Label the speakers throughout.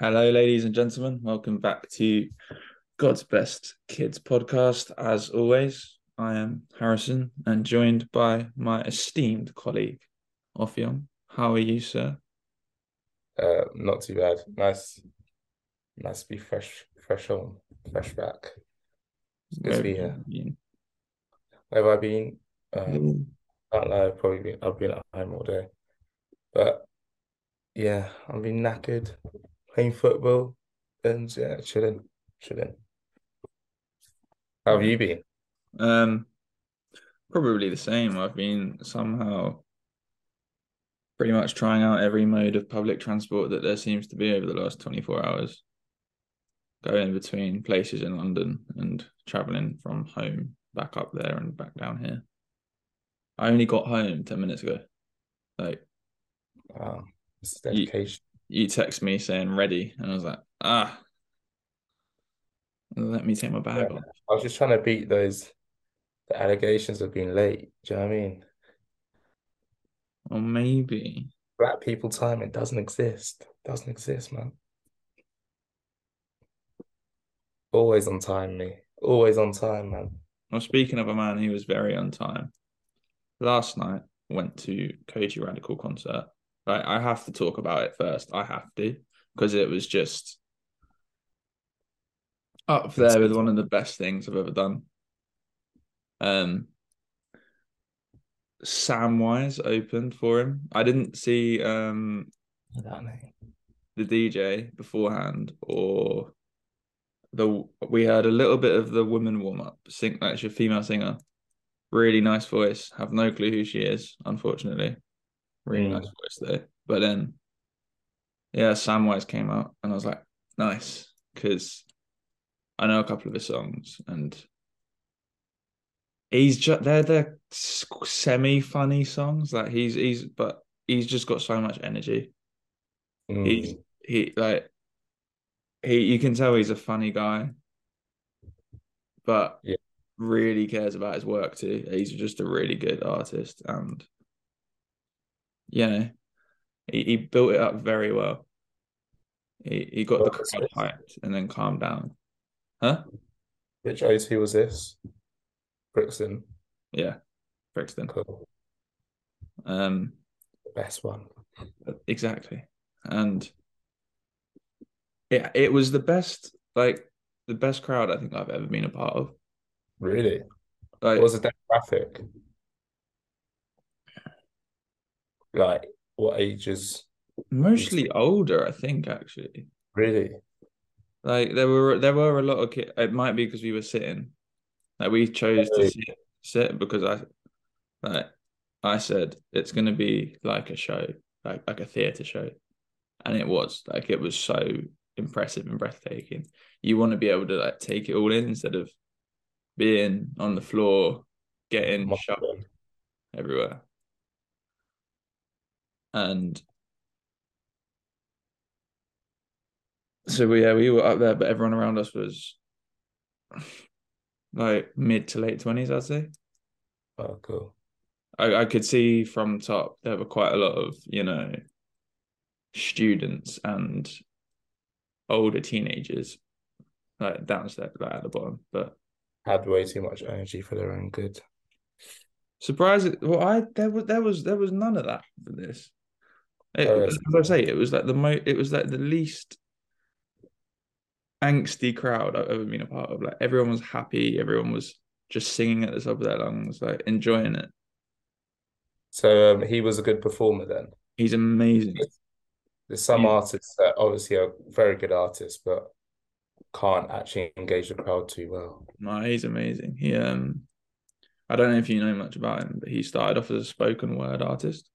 Speaker 1: Hello, ladies and gentlemen. Welcome back to God's Best Kids podcast. As always, I am Harrison and joined by my esteemed colleague, Offiong. How are you, sir?
Speaker 2: Uh, not too bad. Nice, nice to be fresh, fresh on, fresh back. It's good to be here. Where have I been? Um, can't lie, I've probably been, I've been at home all day. But yeah, I've been knackered, playing football, and yeah, chilling, chilling. How have you been?
Speaker 1: Um, probably the same. I've been somehow pretty much trying out every mode of public transport that there seems to be over the last 24 hours. Going between places in London and traveling from home back up there and back down here. I only got home 10 minutes ago. Like,
Speaker 2: wow, it's dedication.
Speaker 1: You, text me saying ready, and I was like, ah, let me take my bag
Speaker 2: Yeah.
Speaker 1: off.
Speaker 2: I was just trying to beat those the allegations of being late. Do you know what I mean?
Speaker 1: Or maybe.
Speaker 2: Black people time, it doesn't exist. doesn't exist, man. Always on time, me. Always on time, man.
Speaker 1: Well, speaking of a man who was very on time, last night went to Kojey Radical concert. I have to talk about it first. I have to because it was just up there with one of the best things I've ever done. Um, Sam Wise opened for him. I didn't see um the DJ beforehand or the we heard a little bit of the woman warm up. Sing actually a female singer. Really nice voice. Have no clue who she is, unfortunately. Really
Speaker 2: Mm.
Speaker 1: nice voice though. But then yeah, Sam Wise came out and I was like, nice, because I know a couple of his songs and he's just they're the semi funny songs. Like he's he's but he's just got so much energy.
Speaker 2: Mm.
Speaker 1: He's he like he you can tell he's a funny guy, but
Speaker 2: Yeah.
Speaker 1: really cares about his work too. He's just a really good artist, and you know, he, he built it up very well. He he got the
Speaker 2: What was
Speaker 1: crowd hyped and then calmed down. Huh?
Speaker 2: Which O2 was this? Brixton.
Speaker 1: Yeah, Brixton.
Speaker 2: Cool.
Speaker 1: Um,
Speaker 2: The best one.
Speaker 1: exactly, and yeah, it was the best, like the best crowd I think I've ever been a part of.
Speaker 2: Really?
Speaker 1: Like,
Speaker 2: What was the demographic? Like, what ages?
Speaker 1: mostly older, I think actually.
Speaker 2: Really?
Speaker 1: Like there were there were a lot of kids. It might be because we were sitting. Like we chose to sit, sit because I like I said it's gonna be like a show, like like a theatre show. And it was like it was so impressive and breathtaking. You want to be able to like take it all in instead of being on the floor, getting shoved everywhere. And so we yeah, we were up there, but everyone around us was like mid to late twenties, I'd say.
Speaker 2: Oh, cool.
Speaker 1: I, I could see from top there were quite a lot of, you know, students and older teenagers like downstairs, like at the bottom. But
Speaker 2: Had way too much energy for their own good.
Speaker 1: surprising well, I there was there was there was none of that for this. It,
Speaker 2: Oh,
Speaker 1: as I say, it was like the mo it was like the least angsty crowd I've ever been a part of. Like everyone was happy, everyone was just singing at the top of their lungs, like enjoying it.
Speaker 2: So um, he was a good performer then.
Speaker 1: He's amazing.
Speaker 2: There's some
Speaker 1: Yeah.
Speaker 2: artists that obviously are very good artists, but can't actually engage the crowd too well.
Speaker 1: No, he's amazing. He um I don't know if you know much about him, but he started off as a spoken word artist.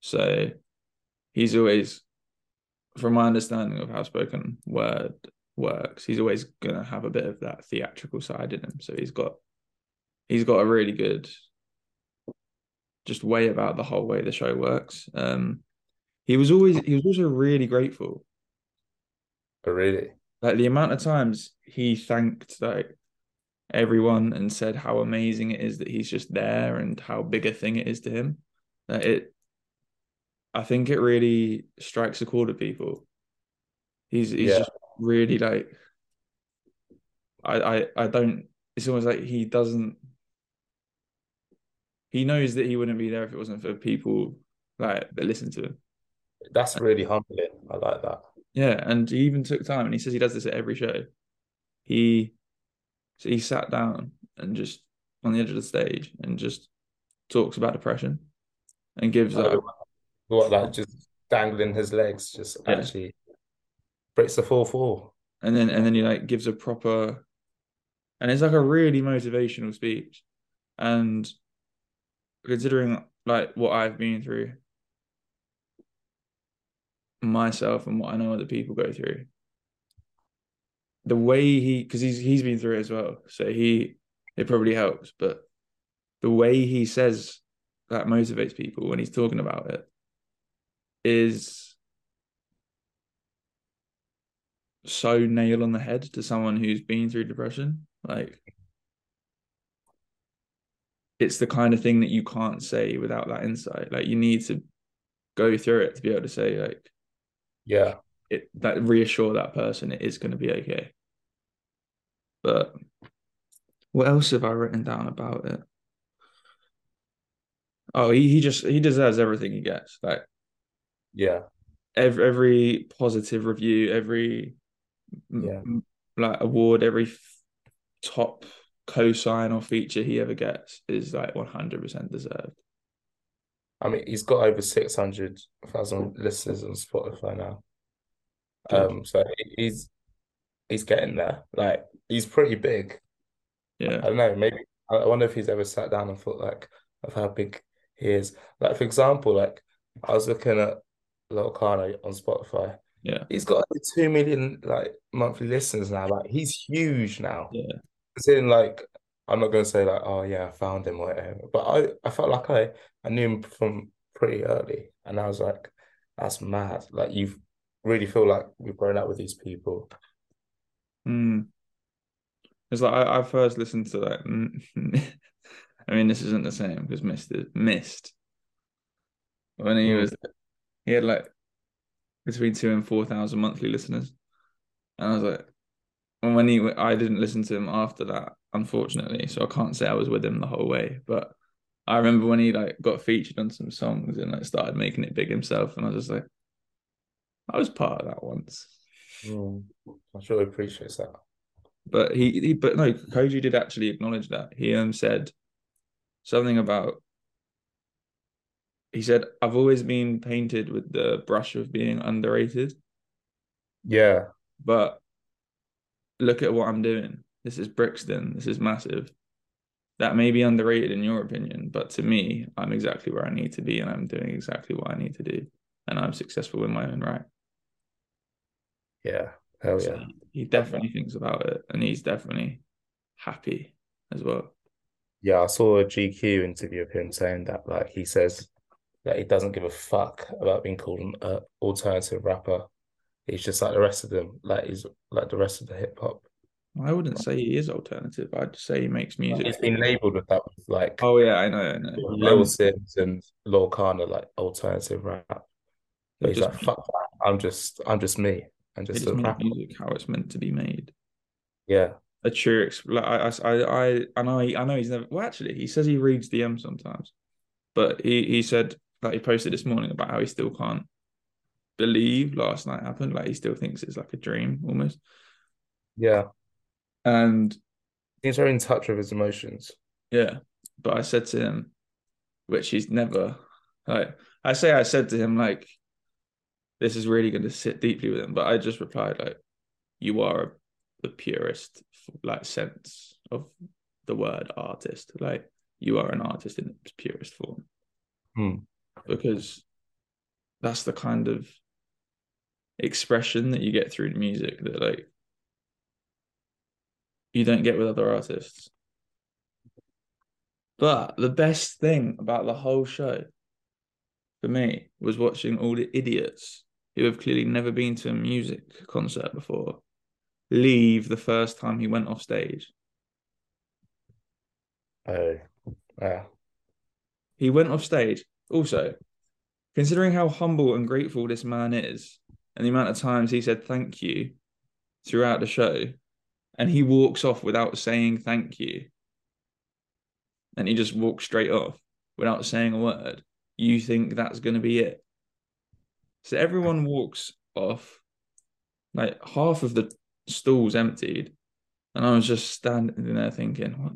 Speaker 1: So he's always from my understanding of how spoken word works, he's always gonna have a bit of that theatrical side in him. So he's got he's got a really good just way about the whole way the show works. Um he was always he was also really grateful
Speaker 2: But really,
Speaker 1: like the amount of times he thanked like everyone and said how amazing it is that he's just there and how big a thing it is to him that it I think it really strikes a chord with people He's he's yeah. just really like I, I I don't it's almost like he doesn't he knows that he wouldn't be there if it wasn't for people like that listen to him.
Speaker 2: That's really humbling. I like that.
Speaker 1: Yeah, and he even took time and he says he does this at every show. He so he sat down and just on the edge of the stage and just talks about depression and gives
Speaker 2: like what like just dangling his legs, just yeah. actually breaks the four four.
Speaker 1: And then and then he like gives a proper and it's like a really motivational speech. And considering like what I've been through myself and what I know other people go through, the way he because he's he's been through it as well, so he it probably helps. But the way he says that motivates people when he's talking about it is so nail on the head to someone who's been through depression. Like it's the kind of thing that you can't say without that insight. Like you need to go through it to be able to say like
Speaker 2: yeah
Speaker 1: it that reassure that person it is going to be okay but what else have i written down about it oh he, he just he deserves everything he gets like
Speaker 2: yeah
Speaker 1: every every positive review every
Speaker 2: yeah
Speaker 1: like award every top co-sign or feature he ever gets is like 100% deserved
Speaker 2: I mean, he's got over six hundred thousand listeners on Spotify now. Um, so he's he's getting there. Like he's pretty big.
Speaker 1: Yeah,
Speaker 2: I don't know. Maybe I wonder if he's ever sat down and thought like of how big he is. Like for example, like I was looking at Kana on Spotify.
Speaker 1: Yeah,
Speaker 2: he's got like two million like monthly listeners now. Like he's huge now.
Speaker 1: Yeah,
Speaker 2: it's in like I'm not gonna say like, oh yeah, I found him or whatever. But I, I felt like I, I knew him from pretty early. And I was like, that's mad. Like you really feel like you've grown up with these people.
Speaker 1: Mm. It's like I, I first listened to that. I mean, this isn't the same because Mist Mist when he mm. was he had like between two and four thousand monthly listeners, and I was like, and when he I didn't listen to him after that, unfortunately, so I can't say I was with him the whole way. But I remember when he like got featured on some songs and like started making it big himself, and I was just like, I was part of that once.
Speaker 2: Mm, I sure appreciate that.
Speaker 1: But he, he, but no, Kojey did actually acknowledge that. He um said something about. He said, "I've always been painted with the brush of being underrated."
Speaker 2: Yeah,
Speaker 1: but look at what I'm doing. This is Brixton. This is massive. That may be underrated in your opinion, but to me, I'm exactly where I need to be and I'm doing exactly what I need to do. And I'm successful in my own right.
Speaker 2: Yeah. Hell yeah. So
Speaker 1: he definitely thinks about it and he's definitely happy as well.
Speaker 2: Yeah, I saw a GQ interview of him saying that like he says that he doesn't give a fuck about being called an uh, alternative rapper. He's just like the rest of them, like he's like the rest of the hip hop
Speaker 1: I wouldn't say he is alternative. I'd say he makes music.
Speaker 2: He's been labelled with that, like
Speaker 1: oh yeah, I know, I know.
Speaker 2: Lil Simz and Lil Kana like alternative rap. But he's like, fuck that. I'm just, I'm just me. I'm just, just
Speaker 1: a music how it's meant to be made.
Speaker 2: Yeah,
Speaker 1: a true. Like I, I, I, I know, I know he's never. Well, actually, he says he reads DM sometimes, but he he said that he posted this morning about how he still can't believe last night happened. Like he still thinks it's like a dream almost.
Speaker 2: Yeah.
Speaker 1: And
Speaker 2: he's very in touch with his emotions.
Speaker 1: Yeah. But I said to him, which he's never like I say I said to him like this is really going to sit deeply with him, but I just replied like you are a, the purest like sense of the word artist. Like you are an artist in its purest form.
Speaker 2: Hmm.
Speaker 1: Because that's the kind of expression that you get through the music that like you don't get with other artists. But the best thing about the whole show for me was watching all the idiots who have clearly never been to a music concert before leave the first time he went off stage.
Speaker 2: Oh, yeah.
Speaker 1: He went off stage. Also, considering how humble and grateful this man is, and the amount of times he said thank you throughout the show, and he walks off without saying thank you, and he just walks straight off without saying a word, you think that's going to be it. So everyone walks off, like half of the stalls emptied, and I was just standing there thinking, what?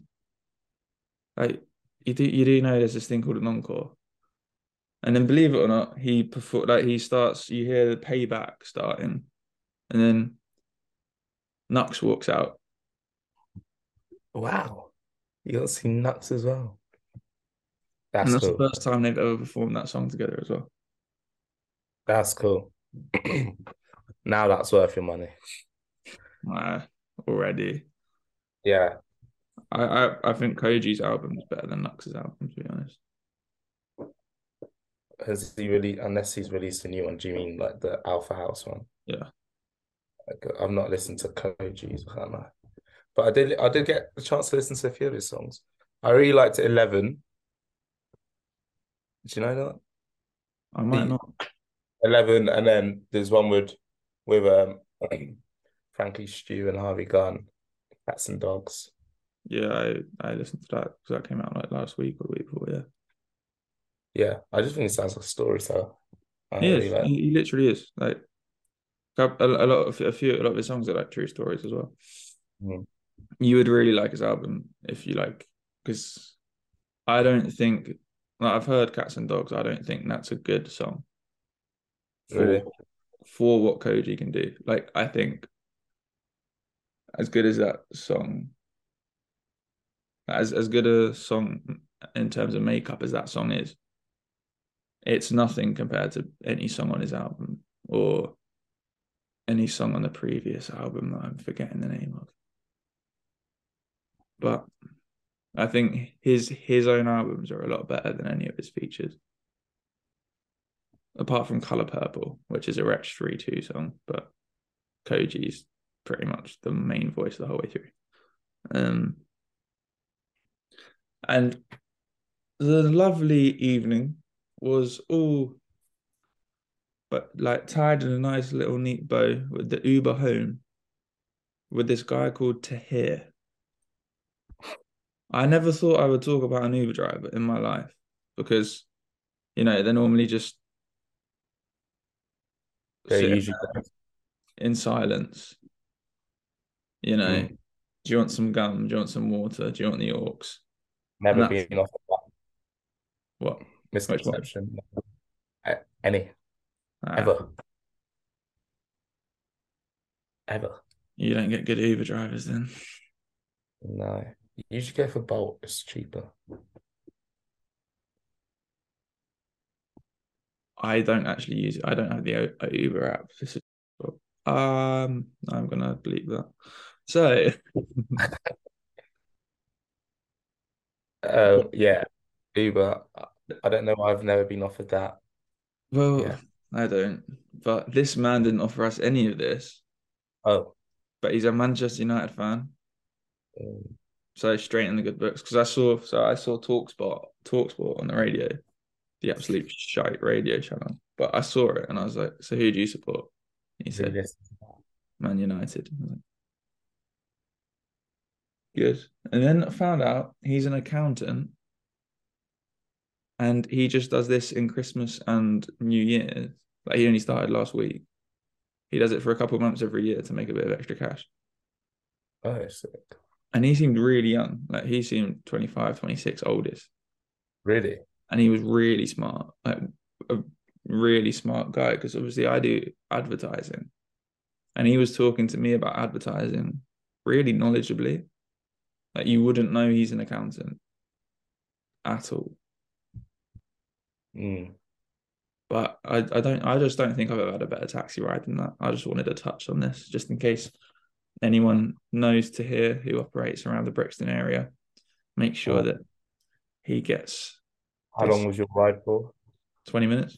Speaker 1: Like you do, you do know there's this thing called an encore, and then believe it or not, he perform like he starts. You hear the payback starting, and then Knucks walks out.
Speaker 2: Wow, you got to see Knucks as well.
Speaker 1: That's, and that's cool. the first time they've ever performed that song together as well.
Speaker 2: That's cool. now that's worth your money.
Speaker 1: Uh, already.
Speaker 2: Yeah.
Speaker 1: I, I, I think Kojey's album is better than Knucks's album, to be honest.
Speaker 2: Has he really, unless he's released a new one, do you mean like the Alpha House one?
Speaker 1: Yeah.
Speaker 2: Like, I've not listened to Kojey's, I. But I did I did get the chance to listen to a few of his songs. I really liked Eleven. Do you know that?
Speaker 1: I might the, not.
Speaker 2: Eleven, and then there's one with with um Frankie Stew and Harvey Gunn, Cats and Dogs.
Speaker 1: Yeah, I, I listened to that because that came out like last week or the week before. Yeah.
Speaker 2: Yeah, I just think it sounds like a storyteller.
Speaker 1: He really is. Like... He, he, literally is. Like a, a, lot of a few a lot of his songs are like true stories as well. Mm. You would really like his album if you like because I don't think like, I've heard Cats and Dogs. I don't think that's a good song
Speaker 2: for really?
Speaker 1: for what Kojey can do. Like I think as good as that song, as as good a song in terms of makeup as that song is, it's nothing compared to any song on his album or any song on the previous album that I'm forgetting the name of. But I think his his own albums are a lot better than any of his features. Apart from Color Purple, which is a Wretch 32 song, but Kojey's pretty much the main voice the whole way through. Um, and the lovely evening was all but like tied in a nice little neat bow with the Uber home with this guy called Tahir. I never thought I would talk about an Uber driver in my life because, you know, they're normally just in silence. You know, mm. do you want some gum? Do you want some water? Do you want the aux?
Speaker 2: Never been off.
Speaker 1: What?
Speaker 2: Misconception. Any. Ah. Ever. Ever.
Speaker 1: You don't get good Uber drivers then.
Speaker 2: No. You should go for Bolt. It's cheaper.
Speaker 1: I don't actually use it. I don't have the Uber app. This is, um, I'm gonna believe that. So,
Speaker 2: uh, yeah, Uber. I don't know. I've never been offered that.
Speaker 1: Well, yeah. I don't. But this man didn't offer us any of this.
Speaker 2: Oh,
Speaker 1: but he's a Manchester United fan.
Speaker 2: Um,
Speaker 1: so straight in the good books because I saw so I saw Talksport Talksport on the radio, the absolute shite radio channel. But I saw it and I was like, "So who do you support?" He said, "Man United." Like, Good. And then I found out he's an accountant, and he just does this in Christmas and New Year. Like he only started last week. He does it for a couple of months every year to make a bit of extra cash.
Speaker 2: Oh, sick
Speaker 1: and he seemed really young. Like he seemed 25, 26, oldest.
Speaker 2: Really?
Speaker 1: And he was really smart, like a really smart guy. Because obviously I do advertising, and he was talking to me about advertising really knowledgeably. Like you wouldn't know he's an accountant at all.
Speaker 2: Mm.
Speaker 1: But I, I don't I just don't think I've ever had a better taxi ride than that. I just wanted to touch on this just in case anyone knows Tahir who operates around the Brixton area, make sure oh. that he gets.
Speaker 2: How long was your ride for?
Speaker 1: 20 minutes.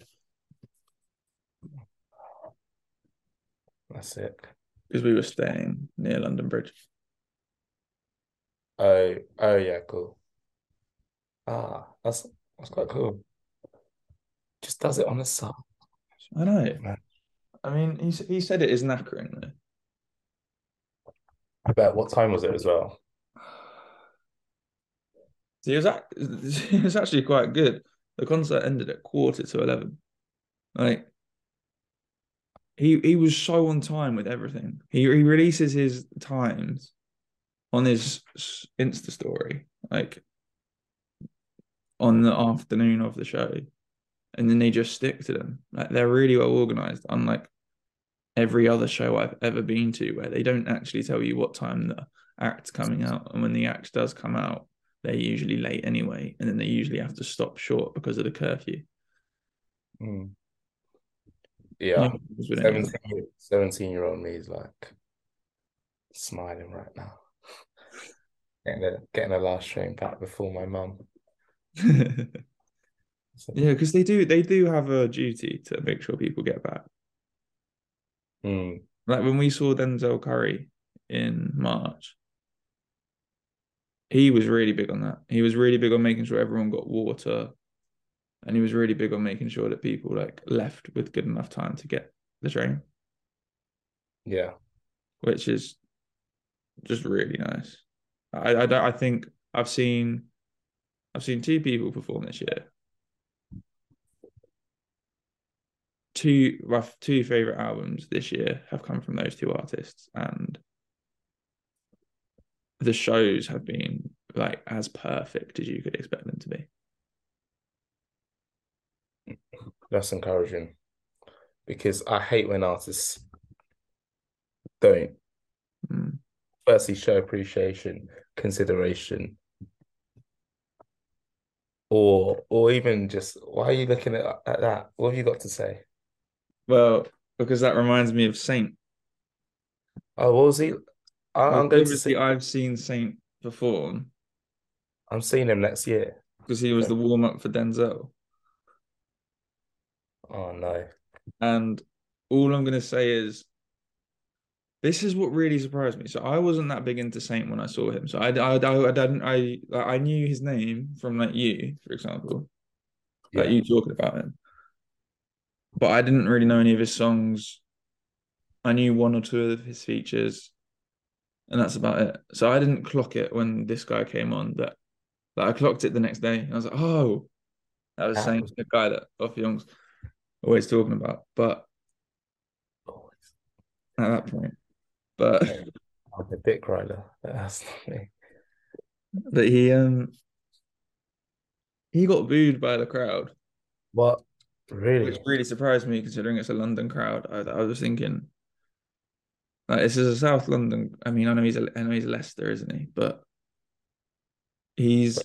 Speaker 2: That's it.
Speaker 1: Because we were staying near London Bridge.
Speaker 2: Oh, oh yeah, cool. Ah, that's that's quite cool. Just does it on the side.
Speaker 1: I know. Man. I mean, he he said it is knackering though.
Speaker 2: I bet. What time was it as well?
Speaker 1: He was, it was actually quite good. The concert ended at quarter to eleven. Like he he was so on time with everything. He he releases his times on his Insta story, like on the afternoon of the show, and then they just stick to them. Like they're really well organized, unlike every other show I've ever been to, where they don't actually tell you what time the act's coming out, and when the act does come out, they're usually late anyway, and then they usually have to stop short because of the curfew.
Speaker 2: Mm. Yeah, 17, 17 year old me is like smiling right now. Getting a, getting a last train back before my mum.
Speaker 1: yeah, because they do they do have a duty to make sure people get back.
Speaker 2: Mm.
Speaker 1: Like when we saw Denzel Curry in March, he was really big on that. He was really big on making sure everyone got water, and he was really big on making sure that people like left with good enough time to get the train.
Speaker 2: Yeah,
Speaker 1: which is just really nice. I I, I think I've seen I've seen two people perform this year. Two my two favorite albums this year have come from those two artists, and the shows have been like as perfect as you could expect them to be.
Speaker 2: That's encouraging because I hate when artists don't
Speaker 1: mm.
Speaker 2: firstly show appreciation, consideration, or or even just why are you looking at, at that? What have you got to say?
Speaker 1: Well, because that reminds me of Sainté.
Speaker 2: Oh, what was he? I,
Speaker 1: am going to see. I've seen Sainté perform.
Speaker 2: I'm seeing him next year
Speaker 1: because he was the warm up for Denzel.
Speaker 2: Oh no!
Speaker 1: And all I'm going to say is this is what really surprised me. So I wasn't that big into Sainté when I saw him. So I, I, I, I didn't, I, I knew his name from like you, for example, yeah. like you talking about him, but I didn't really know any of his songs. I knew one or two of his features, and that's about it. So I didn't clock it when this guy came on. That, that I clocked it the next day. I was like, oh, that was Sainté, the guy that Offiong's always talking about. But at that point but
Speaker 2: I'm a bit grinder. That's me.
Speaker 1: But he um he got booed by the crowd.
Speaker 2: What? Really?
Speaker 1: Which really surprised me considering it's a London crowd. I, I was thinking like this is a South London. I mean, I know he's a I know he's Leicester, isn't he? But he's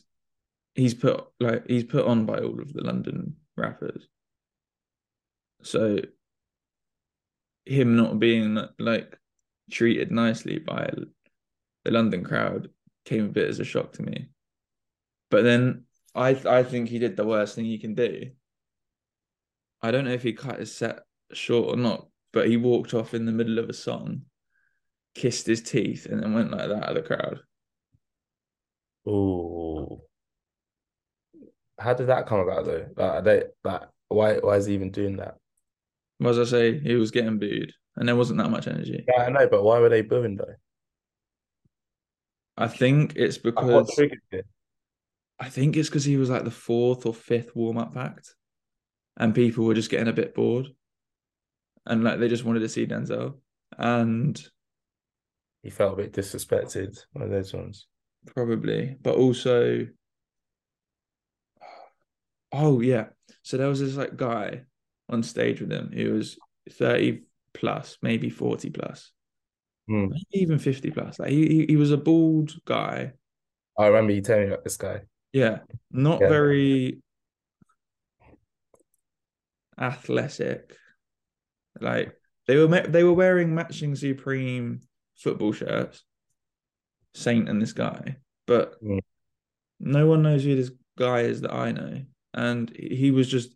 Speaker 1: he's put like he's put on by all of the London rappers. So him not being like treated nicely by the London crowd came a bit as a shock to me. But then I I think he did the worst thing he can do. I don't know if he cut his set short or not, but he walked off in the middle of a song, kissed his teeth, and then went like that at the crowd.
Speaker 2: Oh, how did that come about though? Like, they like why why is he even doing that?
Speaker 1: As I say, he was getting booed and there wasn't that much energy.
Speaker 2: Yeah, I know, but why were they booing though?
Speaker 1: I think it's because I think it's because he was like the fourth or fifth warm up act, and people were just getting a bit bored, and like they just wanted to see Denzel, and
Speaker 2: he felt a bit disrespected. Of those ones,
Speaker 1: probably, but also, oh yeah, so there was this like guy on stage with him who was thirty plus, maybe 40 plus,
Speaker 2: mm.
Speaker 1: maybe even 50 plus. Like he, he was a bald guy.
Speaker 2: I remember you telling me about this guy.
Speaker 1: Yeah, not yeah. very athletic. Like they were they were wearing matching Supreme football shirts, Sainté and this guy, but
Speaker 2: mm.
Speaker 1: no one knows who this guy is that I know. And he was just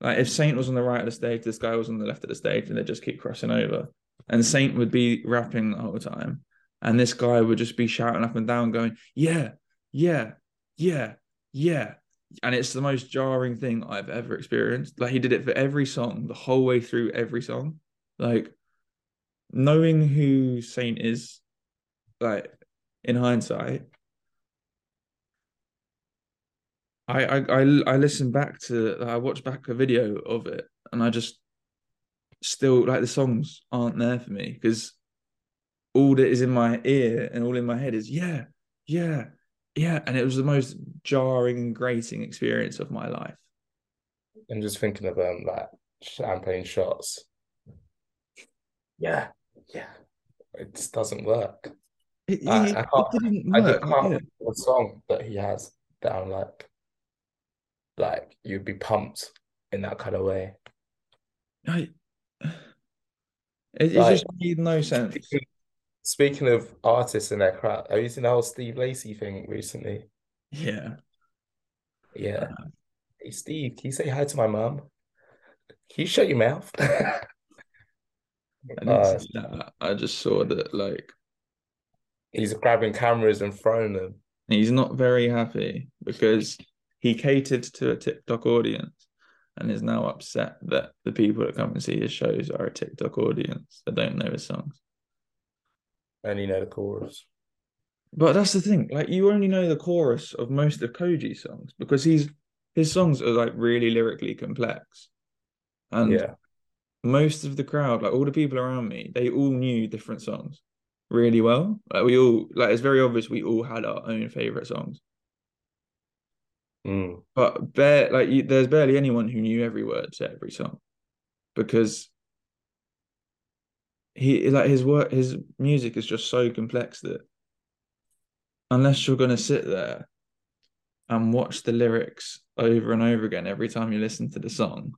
Speaker 1: like if Sainté was on the right of the stage, this guy was on the left of the stage, and they just keep crossing over. And Sainté would be rapping the whole time, and this guy would just be shouting up and down, going, "Yeah, yeah, yeah, yeah." And it's the most jarring thing I've ever experienced. Like he did it for every song, the whole way through every song. Like knowing who Sainté is, like in hindsight, I I I, I back to I watched back a video of it and I just still like the songs aren't there for me because all that is in my ear and all in my head is yeah, yeah, yeah. And it was the most jarring and grating experience of my life.
Speaker 2: And just thinking of um like champagne shots. Yeah, yeah. It just doesn't work. It, I, it, I can't, it didn't work. I just can't yeah. a song that he has that I'm like like you'd be pumped in that kind of way.
Speaker 1: I it, like, just made no sense.
Speaker 2: Speaking of artists and their crap, have you seen the whole Steve Lacy thing recently?
Speaker 1: Yeah.
Speaker 2: Yeah. Uh, hey Steve, can you say hi to my mom? Can you shut your mouth? I
Speaker 1: uh. I just saw that like
Speaker 2: he's grabbing cameras and throwing them.
Speaker 1: He's not very happy because he catered to a TikTok audience and is now upset that the people that come and see his shows are a TikTok audience that don't know his songs.
Speaker 2: Only know the chorus.
Speaker 1: But that's the thing, like you only know the chorus of most of Kojey's songs because he's his songs are like really lyrically complex. And yeah. most of the crowd, like all the people around me, they all knew different songs really well. Like we all like it's very obvious we all had our own favorite songs.
Speaker 2: Mm.
Speaker 1: But bare like you, there's barely anyone who knew every word to every song because he like his work his music is just so complex that unless you're going to sit there and watch the lyrics over and over again every time you listen to the song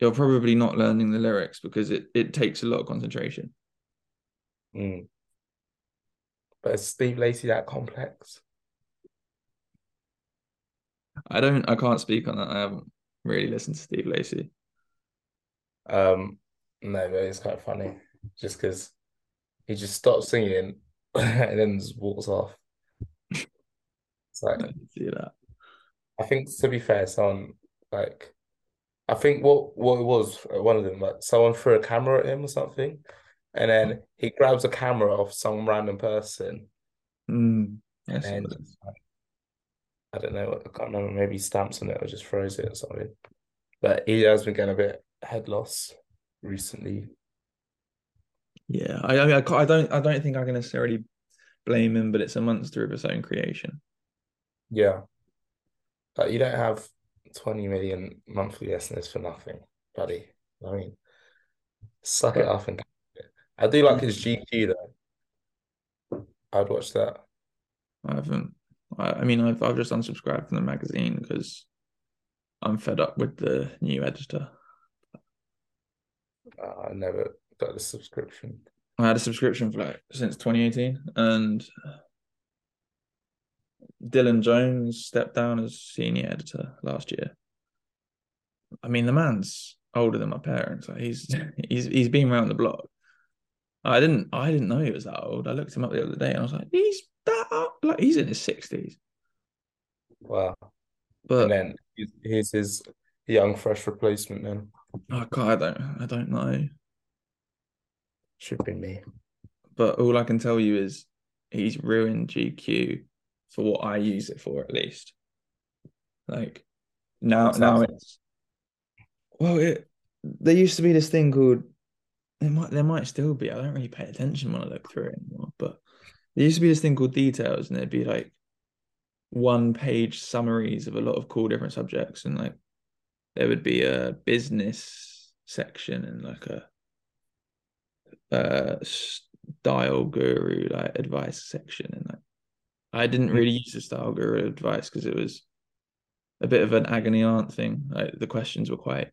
Speaker 1: you're probably not learning the lyrics because it, it takes a lot of concentration
Speaker 2: mm. but is steve lacy that complex
Speaker 1: I don't. I can't speak on that. I haven't really listened to Steve Lacy.
Speaker 2: Um, no, but it's quite funny just because he just stops singing and then just walks off. It's like I
Speaker 1: see that.
Speaker 2: I think to be fair, someone like I think what what it was one of them like someone threw a camera at him or something, and then he grabs a camera off some random person,
Speaker 1: mm,
Speaker 2: and then I don't know. I can't remember. Maybe stamps on it or just throws it or something. But he has been getting a bit head loss recently.
Speaker 1: Yeah, I, I mean, I, I don't, I don't think I can necessarily blame him, but it's a monster of its own creation.
Speaker 2: Yeah, but you don't have twenty million monthly listeners for nothing, buddy. I mean, suck it up and. I do like his GQ though. I'd watch that.
Speaker 1: I haven't. I, I mean, I've I've just unsubscribed from the magazine because I'm fed up with the new editor.
Speaker 2: I never got a subscription.
Speaker 1: I had a subscription for like since 2018, and Dylan Jones stepped down as senior editor last year. I mean, the man's older than my parents. Like he's he's he's been around the block. I didn't I didn't know he was that old. I looked him up the other day and I was like, he's that like he's in his sixties.
Speaker 2: Wow. But and then he's his young fresh replacement then.
Speaker 1: Oh God, I don't I don't know.
Speaker 2: Should be me.
Speaker 1: But all I can tell you is he's ruined GQ for what I use it for at least. Like now now it's well it there used to be this thing called there might there might still be. I don't really pay attention when I look through it anymore, but there used to be this thing called details, and there'd be like one page summaries of a lot of cool different subjects, and like there would be a business section and like a uh style guru like advice section and like I didn't really use the style guru advice because it was a bit of an agony aunt thing. Like the questions were quite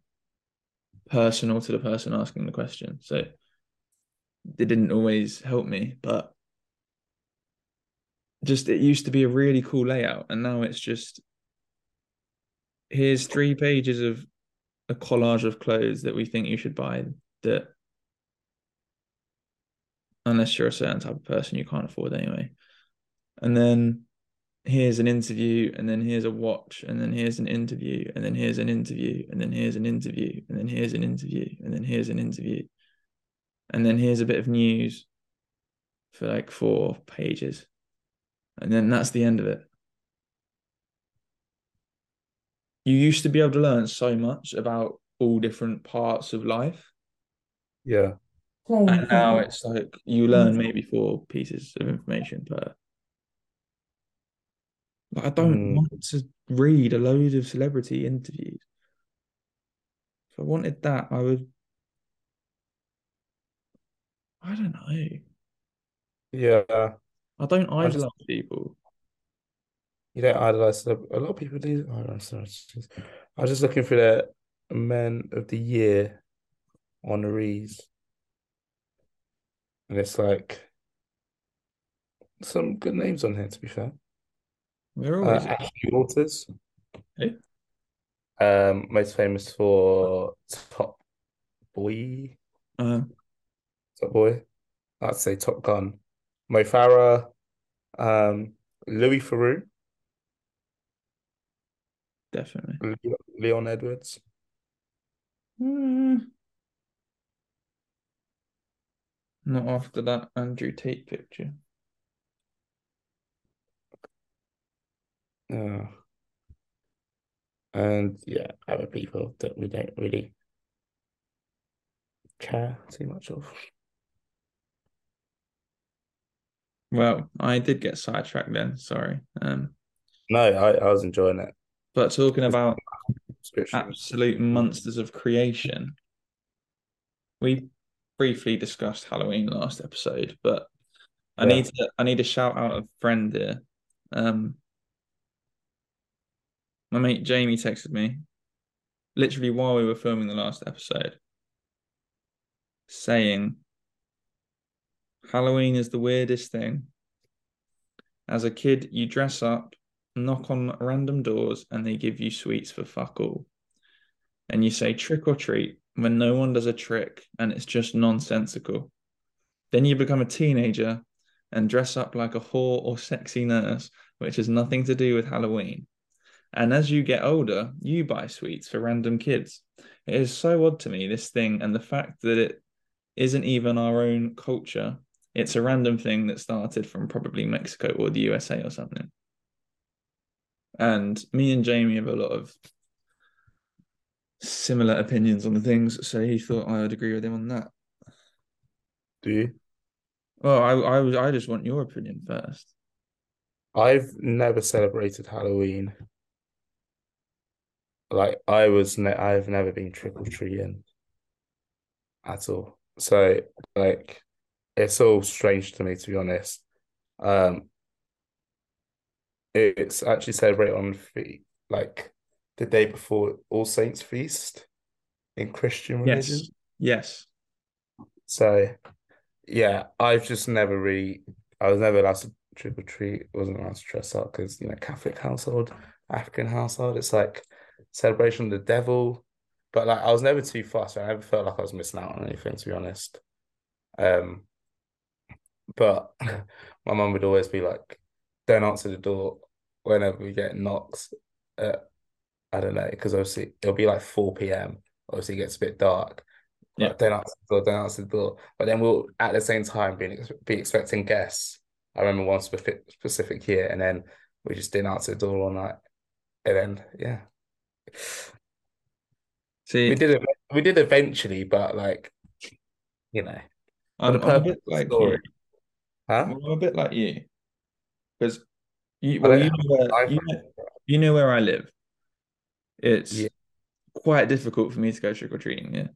Speaker 1: personal to the person asking the question. So it didn't always help me, but just it used to be a really cool layout and now it's just here's three pages of a collage of clothes that we think you should buy that unless you're a certain type of person you can't afford anyway. And then here's an interview and then here's a watch and then here's an interview and then here's an interview and then here's an interview and then here's an interview and then here's an interview. And then here's a bit of news for like four pages, and then that's the end of it. You used to be able to learn so much about all different parts of life.
Speaker 2: Yeah.
Speaker 1: And now it's like you learn maybe four pieces of information per. Like I don't mm. want to read a load of celebrity interviews. If I wanted that, I would. I don't know.
Speaker 2: Yeah.
Speaker 1: I don't idolize I just, people.
Speaker 2: You don't idolize a lot of people do. Oh, I'm sorry. I was just looking for the men of the year honorees. And it's like some good names on here, to be fair.
Speaker 1: We're always
Speaker 2: uh, Ashley Walters.
Speaker 1: Hey?
Speaker 2: Um, most famous for Top Boy.
Speaker 1: Uh,
Speaker 2: Top Boy. I'd say Top Gun. Mo Farah. Um, Louis Theroux.
Speaker 1: Definitely.
Speaker 2: Leon Edwards.
Speaker 1: Mm. Not after that Andrew Tate picture.
Speaker 2: Uh, and yeah, other people that we don't really care too much of.
Speaker 1: Well, I did get sidetracked then. Sorry. Um,
Speaker 2: no, I, I was enjoying it.
Speaker 1: But talking about absolute monsters of creation, we briefly discussed Halloween last episode, but I yeah. need to I need to shout out a friend here. Um, my mate Jamie texted me literally while we were filming the last episode saying Halloween is the weirdest thing. As a kid, you dress up, knock on random doors, and they give you sweets for fuck all. And you say trick or treat, when no one does a trick and it's just nonsensical. Then you become a teenager and dress up like a whore or sexy nurse, which has nothing to do with Halloween. And as you get older, you buy sweets for random kids. It is so odd to me, this thing, and the fact that it isn't even our own culture. It's a random thing that started from probably Mexico or the USA or something. And me and Jamie have a lot of similar opinions on the things, so he thought I would agree with him on that.
Speaker 2: Do you?
Speaker 1: Well, I I was I just want your opinion first.
Speaker 2: I've never celebrated Halloween. Like I was, ne- I've never been trick or treating at all. So like, it's all strange to me to be honest. Um, it's actually celebrated on like the day before All Saints Feast in Christian religion.
Speaker 1: Yes. Yes.
Speaker 2: So, yeah, I've just never really, I was never allowed to trick or treat, wasn't allowed to dress up because, you know, Catholic household, African household, it's like celebration of the devil. But like, I was never too fussed. I never felt like I was missing out on anything, to be honest. Um, but my mum would always be like, don't answer the door whenever we get knocks. Uh, I don't know because obviously it'll be like four p.m. Obviously, it gets a bit dark. Yeah. Don't answer the door. Don't answer the door. But then we'll at the same time be be expecting guests. I remember one specific specific year, and then we just didn't answer the door all night, and then yeah.
Speaker 1: See,
Speaker 2: we did it. We did eventually, but like, you know,
Speaker 1: I'm, I'm a bit like story. you.
Speaker 2: Huh?
Speaker 1: I'm a bit like you because you well, you know, where, you know, you know where I live. It's yeah. quite difficult for me to go trick or treating. Yeah.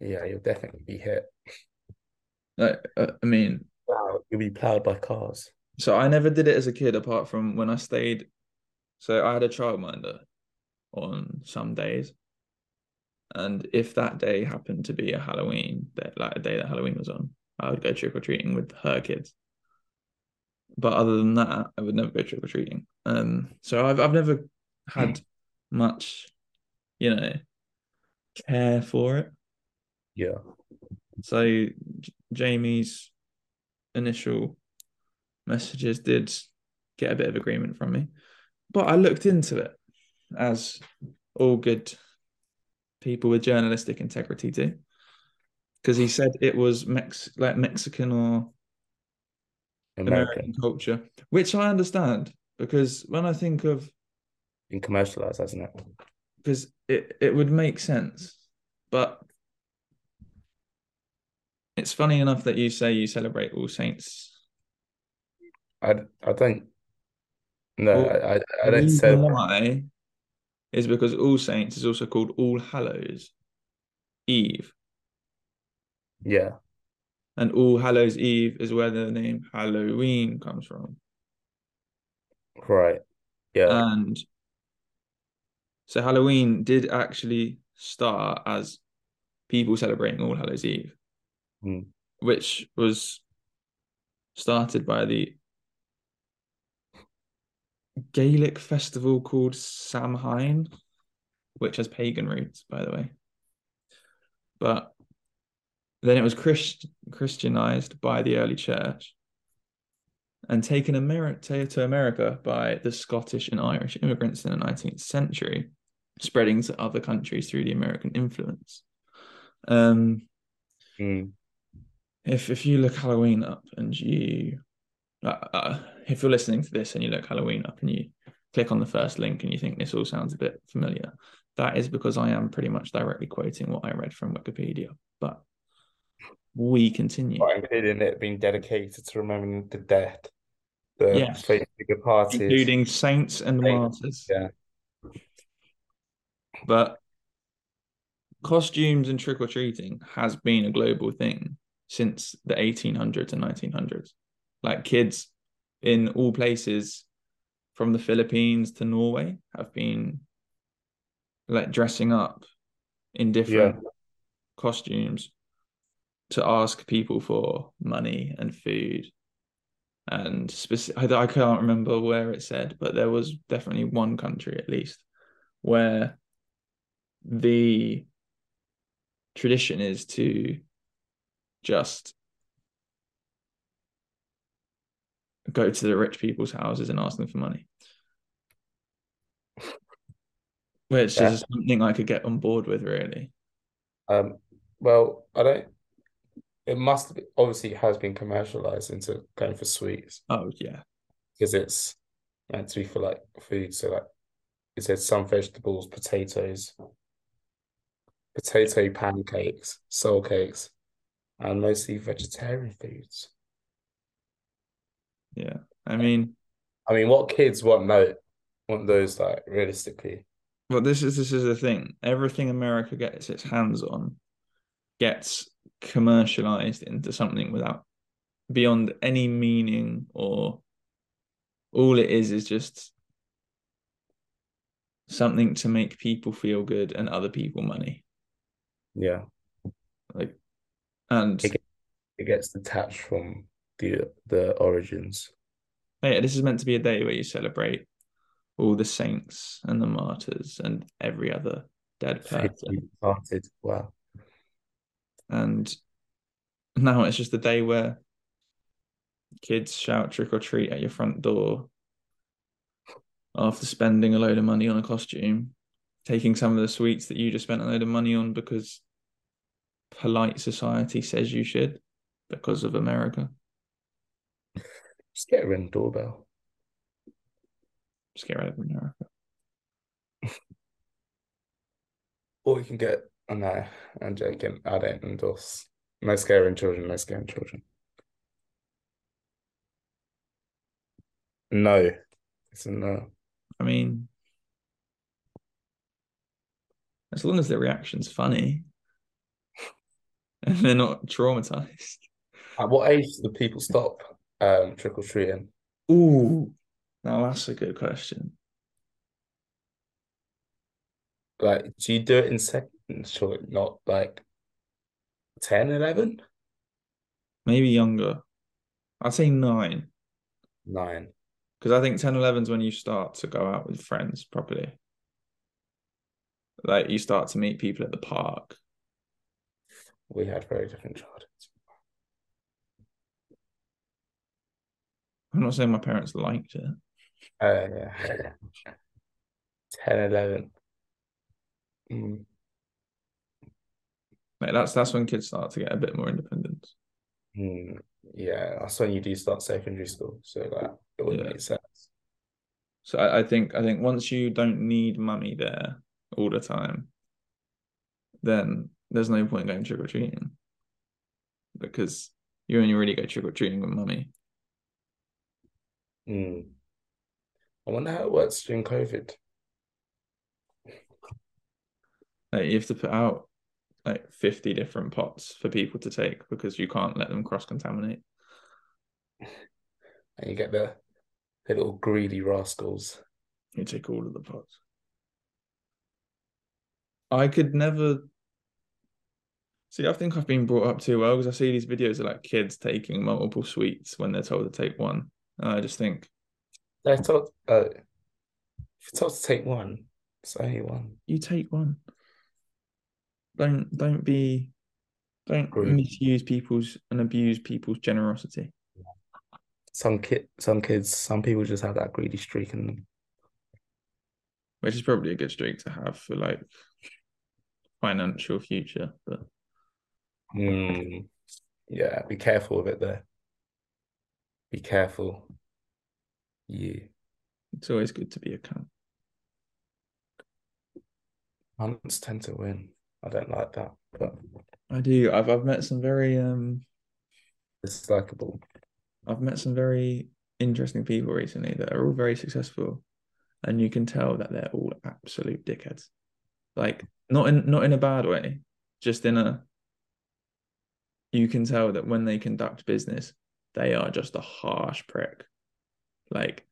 Speaker 2: Yeah, you'll definitely be hit.
Speaker 1: Like, uh, I mean,
Speaker 2: wow, you'll be plowed by cars.
Speaker 1: So I never did it as a kid, apart from when I stayed. So I had a childminder on some days, and if that day happened to be a Halloween, that like a day that Halloween was on, I would go trick or treating with her kids. But other than that, I would never go trick or treating. Um, so I've I've never had mm. much, you know, care for it.
Speaker 2: Yeah.
Speaker 1: So J- Jamie's initial messages did get a bit of agreement from me, but I looked into it as all good people with journalistic integrity do. because he said it was Mex like Mexican or
Speaker 2: American,
Speaker 1: American culture, which I understand because when I think of
Speaker 2: been commercialized, hasn't it?
Speaker 1: because it, it would make sense. But it's funny enough that you say you celebrate All Saints.
Speaker 2: I, I don't. No,
Speaker 1: Well,
Speaker 2: I, I, I don't celebrate.
Speaker 1: why is because All Saints is also called All Hallows Eve.
Speaker 2: Yeah,
Speaker 1: And All Hallows Eve is where the name Halloween comes from.
Speaker 2: right. Yeah,
Speaker 1: And so Halloween did actually start as people celebrating All Hallows Eve,
Speaker 2: Mm.
Speaker 1: which was started by the Gaelic festival called Samhain, which has pagan roots, by the way. But then it was Christ- Christianized by the early church and taken Ameri- to, to America by the Scottish and Irish immigrants in the 19th century, spreading to other countries through the American influence. Um,
Speaker 2: Mm.
Speaker 1: if if you look Halloween up and you, uh, uh, if you're listening to this and you look Halloween up and you click on the first link and you think this all sounds a bit familiar, that is because I am pretty much directly quoting what I read from Wikipedia. But we continue.
Speaker 2: But including it being dedicated to remembering the dead, the
Speaker 1: Yes.
Speaker 2: departed.
Speaker 1: including saints and
Speaker 2: Saints,
Speaker 1: martyrs.
Speaker 2: yeah.
Speaker 1: But costumes and trick or treating has been a global thing since the 1800s and 1900s. Like kids in all places from the Philippines to Norway have been like dressing up in different costumes to ask people for money and food and specific I, I can't remember where it said but there was definitely one country at least where the tradition is to just go to the rich people's houses and ask them for money which
Speaker 2: Yeah.
Speaker 1: is something I could get on board with really
Speaker 2: Um, well, I don't. It must be, obviously it has been commercialized into going for sweets
Speaker 1: oh yeah
Speaker 2: because it's meant to be for like food. So like it says some vegetables, potatoes, potato pancakes, soul cakes, and mostly vegetarian foods.
Speaker 1: yeah I mean
Speaker 2: I mean, what kids want no want those like realistically?
Speaker 1: Well, this is this is the thing. Everything America gets its hands on gets commercialized into something without beyond any meaning or all it is is just something to make people feel good and other people money.
Speaker 2: Yeah,
Speaker 1: Like and
Speaker 2: It it gets detached from the the origins.
Speaker 1: Oh, yeah, this is meant to be a day where you celebrate all the saints and the martyrs and every other dead person.
Speaker 2: Wow.
Speaker 1: And now it's just a day where kids shout trick or treat at your front door after spending a load of money on a costume, taking some of the sweets that you just spent a load of money on because polite society says you should because of America.
Speaker 2: Just get a ring doorbell.
Speaker 1: Just get rid of America.
Speaker 2: Or you can get, no, I'm joking. I don't endorse. No scaring children, no scaring children. No. It's a no.
Speaker 1: I mean, as long as the reaction's funny and they're not traumatized.
Speaker 2: At what age do the people stop um trick or treating?
Speaker 1: Ooh, now that's a good question.
Speaker 2: Like, do you do it in seconds? Sure, not like 10, 11?
Speaker 1: Maybe younger. I'd say nine.
Speaker 2: Nine.
Speaker 1: Because I think 10, 11 is when you start to go out with friends properly. Like you start to meet people at the park.
Speaker 2: We had very different childhoods.
Speaker 1: I'm not saying my parents liked it.
Speaker 2: Uh, yeah. 10, 11. Mm.
Speaker 1: Like that's that's when kids start to get a bit more independence.
Speaker 2: Mm, yeah, that's when you do start secondary school. So like it would yeah. make sense.
Speaker 1: So I, I think I think once you don't need mummy there all the time, then there's no point going trick or treating because you only really go trick or treating with mummy.
Speaker 2: Hmm. I wonder how it works during COVID.
Speaker 1: Like you have to put out like 50 different pots for people to take because you can't let them cross contaminate.
Speaker 2: And you get the, the little greedy rascals.
Speaker 1: You take all of the pots. I could never see. I think I've been brought up too well because I see these videos of like kids taking multiple sweets when they're told to take one. And I just think
Speaker 2: they're told. Uh, if you're told to take one, it's only one.
Speaker 1: You take one don't don't be don't misuse people's and abuse people's generosity.
Speaker 2: Some kid, some kids, some people just have that greedy streak in them,
Speaker 1: which is probably a good streak to have for like financial future. But
Speaker 2: mm, yeah, be careful with it there. Be careful. Yeah,
Speaker 1: it's always good to be a cunt.
Speaker 2: Hunts tend to win. I don't like that, but
Speaker 1: I do. I've I've met some very um
Speaker 2: it's likable.
Speaker 1: I've met some very interesting people recently that are all very successful, and you can tell that they're all absolute dickheads. Like not in not in a bad way, just in a. You can tell that when they conduct business, they are just a harsh prick. Like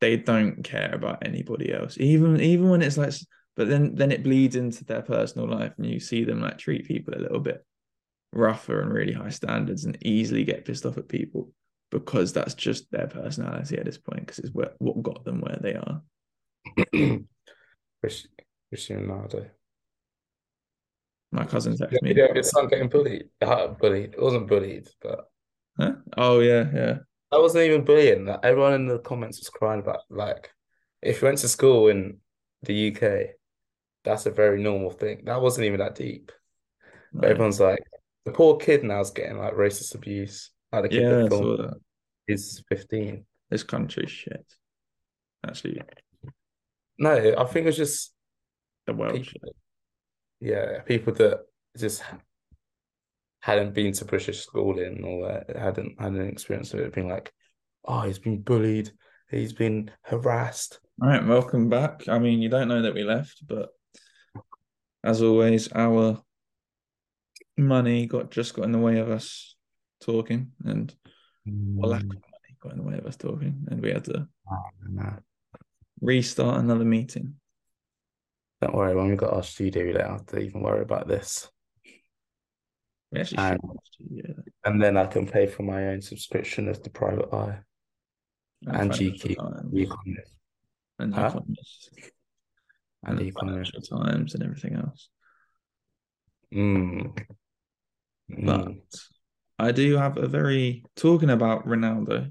Speaker 1: they don't care about anybody else. Even even when it's like but then then it bleeds into their personal life and you see them like treat people a little bit rougher and really high standards and easily get pissed off at people because that's just their personality at this point because it's what, what got them where they are.
Speaker 2: Cristiano Ronaldo
Speaker 1: my cousin texted me
Speaker 2: yeah, his son getting bullied. Uh, bullied. It wasn't bullied but
Speaker 1: huh? oh yeah yeah
Speaker 2: that wasn't even bullying. Like, everyone in the comments was crying about like if you went to school in the UK, that's a very normal thing. That wasn't even that deep. No. But everyone's like, the poor kid now's getting like racist abuse. Like the kid
Speaker 1: yeah, that filmed that.
Speaker 2: is 15.
Speaker 1: This country's shit. Actually.
Speaker 2: No, I think it's just
Speaker 1: the world people, shit.
Speaker 2: Yeah, people that just hadn't been to British schooling or uh, hadn't had an experience of it being like, oh, he's been bullied, he's been harassed.
Speaker 1: All right, welcome back. I mean, you don't know that we left, but as always, our money got just got in the way of us talking, and mm. lack of money got in the way of us talking, and we had to oh, restart another meeting.
Speaker 2: Don't worry, when we got our studio, we don't have to even worry about this.
Speaker 1: We actually and,
Speaker 2: yeah. and then I can pay for my own subscription as the private eye and, and GQ, Economist.
Speaker 1: And huh? Economist. And, and Economist. Times and everything else.
Speaker 2: Mm.
Speaker 1: But mm. I do have a very talking about Ronaldo.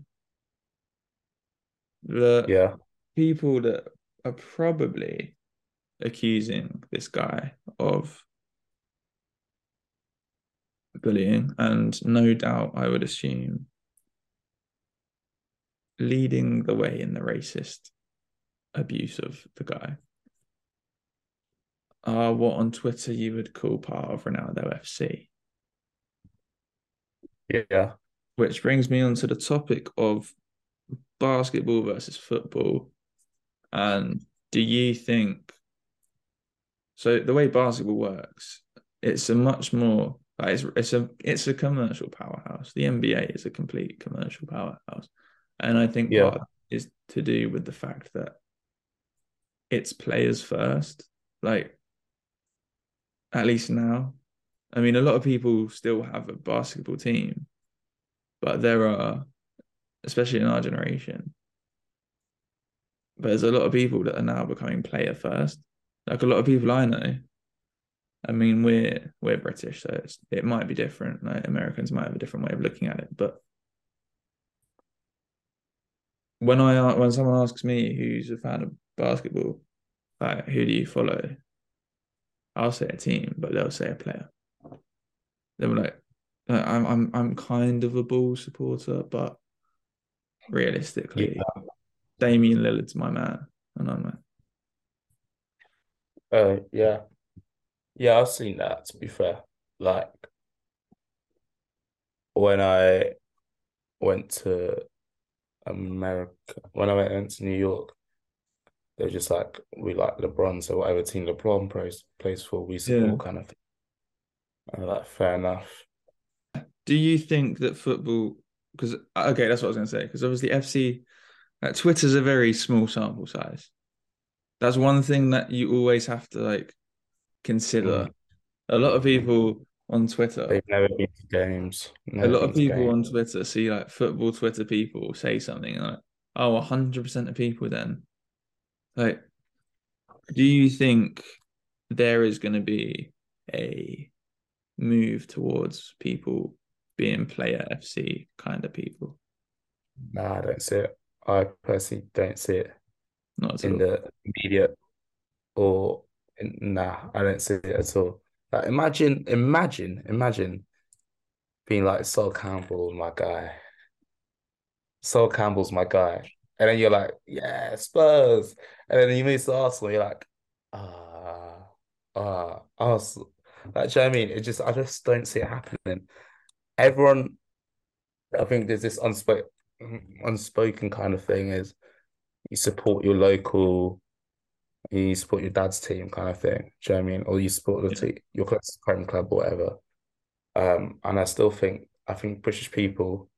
Speaker 1: The
Speaker 2: yeah
Speaker 1: people that are probably accusing this guy of bullying, and no doubt, I would assume, leading the way in the racist abuse of the guy are what on Twitter you would call part of Ronaldo FC.
Speaker 2: Yeah.
Speaker 1: Which brings me on to the topic of basketball versus football. And do you think so? The way basketball works, it's a much more it's, it's a it's a commercial powerhouse. The NBA is a complete commercial powerhouse, and I think yeah. part is to do with the fact that it's players first. Like at least now, I mean, a lot of people still have a basketball team, but there are, especially in our generation, but there's a lot of people that are now becoming player first. Like a lot of people I know I mean, we're we're British, so it might be different. Like Americans might have a different way of looking at it. But when I when someone asks me who's a fan of basketball, like who do you follow? I'll say a team, but they'll say a player. They're like, I'm I'm I'm kind of a ball supporter, but realistically, yeah. Damian Lillard's my man, and I'm like,
Speaker 2: uh, yeah, yeah, I've seen that. To be fair, like when I went to America, when I went to New York, they were just like, we like LeBron, so whatever team LeBron plays plays for, we support, yeah. kind of thing. And like, fair enough.
Speaker 1: Do you think that football? Because okay, that's what I was going to say. Because obviously, FC, uh, Twitter's a very small sample size. That's one thing that you always have to like consider. Mm. A lot of people on Twitter.
Speaker 2: They've never been to games.
Speaker 1: A lot of people games. on Twitter see like football Twitter people say something like, "Oh, hundred percent of people." Then, like, do you think there is going to be a move towards people being player FC kind of people?
Speaker 2: Nah, I don't see it. I personally don't see it.
Speaker 1: Not
Speaker 2: in all. the media or nah, I don't see it at all. Like imagine, imagine, imagine being like Sol Campbell, my guy. Sol Campbell's my guy. And then you're like, yeah, Spurs. And then you move to Arsenal, you're like, ah, ah, Arsenal. Like, you know what I mean? It just I just don't see it happening. Everyone, I think there's this unspoken unspoken kind of thing is you support your local you support your dad's team kind of thing. Do you know what I mean? Or you support the team, your closest home club or whatever. Um, and I still think I think British people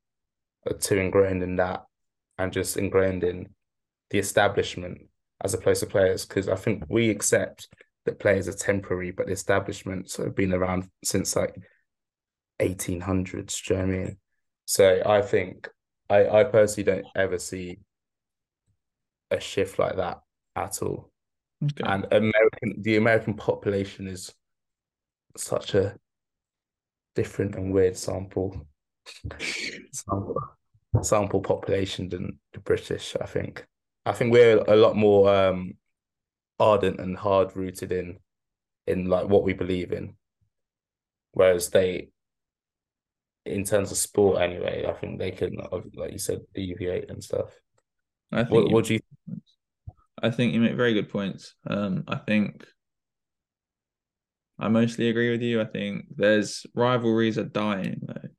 Speaker 2: are too ingrained in that and just ingrained in the establishment as opposed to players. Because I think we accept that players are temporary, but the establishments have been around since like 1800s. Do you know what I mean? So I think I, I personally don't ever see a shift like that at all. Okay. And American, the American population is such a different and weird sample sample, sample population than the British. I think. I think we're a lot more um, ardent and hard rooted in in like what we believe in, whereas they, in terms of sport anyway, I think they can like you said deviate and stuff. I think what, what do you?
Speaker 1: I think you make very good points. Um, I think I mostly agree with you. I think there's rivalries are dying though.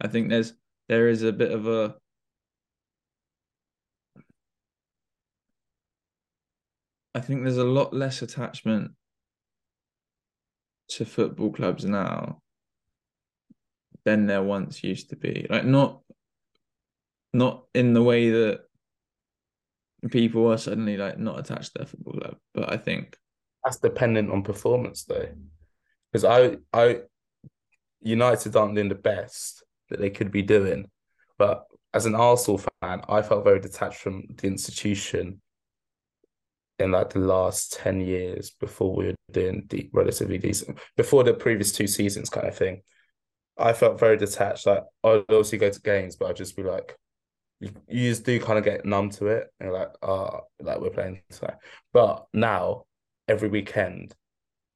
Speaker 1: I think there's there is a bit of a I think there's a lot less attachment to football clubs now than there once used to be. Like not not in the way that people are suddenly like not attached to their football club. But I think
Speaker 2: that's dependent on performance though. Because I I United aren't doing the best that they could be doing. But as an Arsenal fan, I felt very detached from the institution in like the last 10 years before we were doing the relatively decent before the previous two seasons kind of thing. I felt very detached. Like I'd obviously go to games, but I'd just be like, you, just do kind of get numb to it and like oh like we're playing tonight. But now every weekend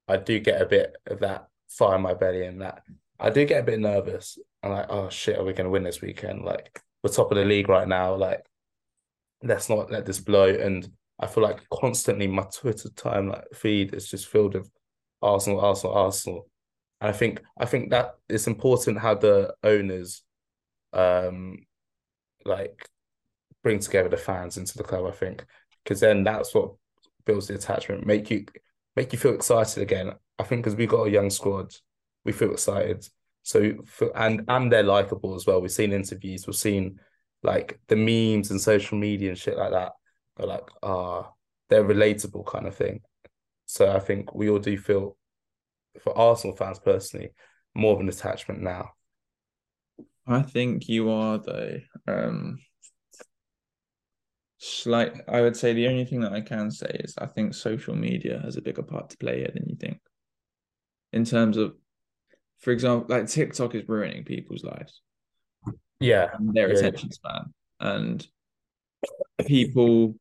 Speaker 2: I do get a bit of that fire in my belly and that I do get a bit nervous. I'm like, oh shit, are we gonna win this weekend? Like we're top of the league right now. Like let's not let this blow. And I feel like constantly my Twitter time like feed is just filled with Arsenal, Arsenal, Arsenal. And I think I think that it's important how the owners um like bring together the fans into the club. I think because then that's what builds the attachment, make you make you feel excited again. I think because we got a young squad, we feel excited. So for, and and they're likable as well. We've seen interviews, we've seen like the memes and social media and shit like that. Are like ah, uh, they're relatable kind of thing. So I think we all do feel, for Arsenal fans personally, more of an attachment now.
Speaker 1: I think you are though. Um, slight. I would say the only thing that I can say is I think social media has a bigger part to play here than you think. In terms of, for example, like TikTok is ruining people's lives.
Speaker 2: Yeah,
Speaker 1: their
Speaker 2: yeah,
Speaker 1: attention span, and people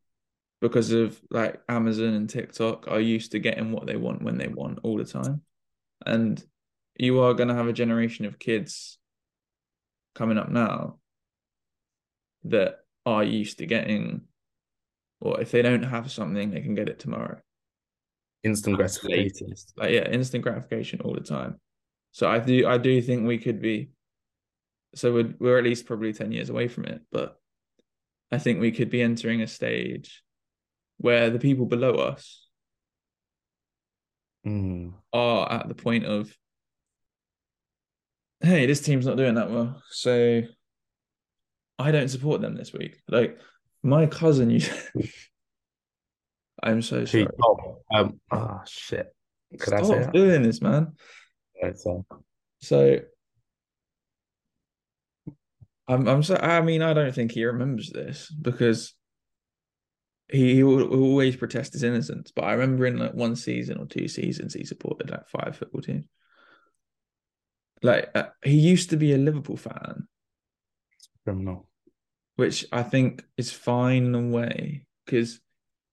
Speaker 1: because of like Amazon and TikTok are used to getting what they want when they want all the time. And you are going to have a generation of kids coming up now that are used to getting, or if they don't have something, they can get it tomorrow.
Speaker 2: Instant gratification.
Speaker 1: Like yeah, instant gratification all the time. So I do I do think we could be so we're we're at least probably 10 years away from it, but I think we could be entering a stage where the people below us
Speaker 2: mm.
Speaker 1: are at the point of hey, this team's not doing that well. So I don't support them this week. Like my cousin you I'm so sorry.
Speaker 2: Oh, um, oh shit.
Speaker 1: Could Stop I say that? doing this, man.
Speaker 2: Right, so.
Speaker 1: so I'm I'm so I mean I don't think he remembers this because he, he will always protest his innocence. But I remember in like one season or two seasons he supported like five football teams. Like uh, he used to be a Liverpool fan.
Speaker 2: Criminal.
Speaker 1: Which I think is fine in a way because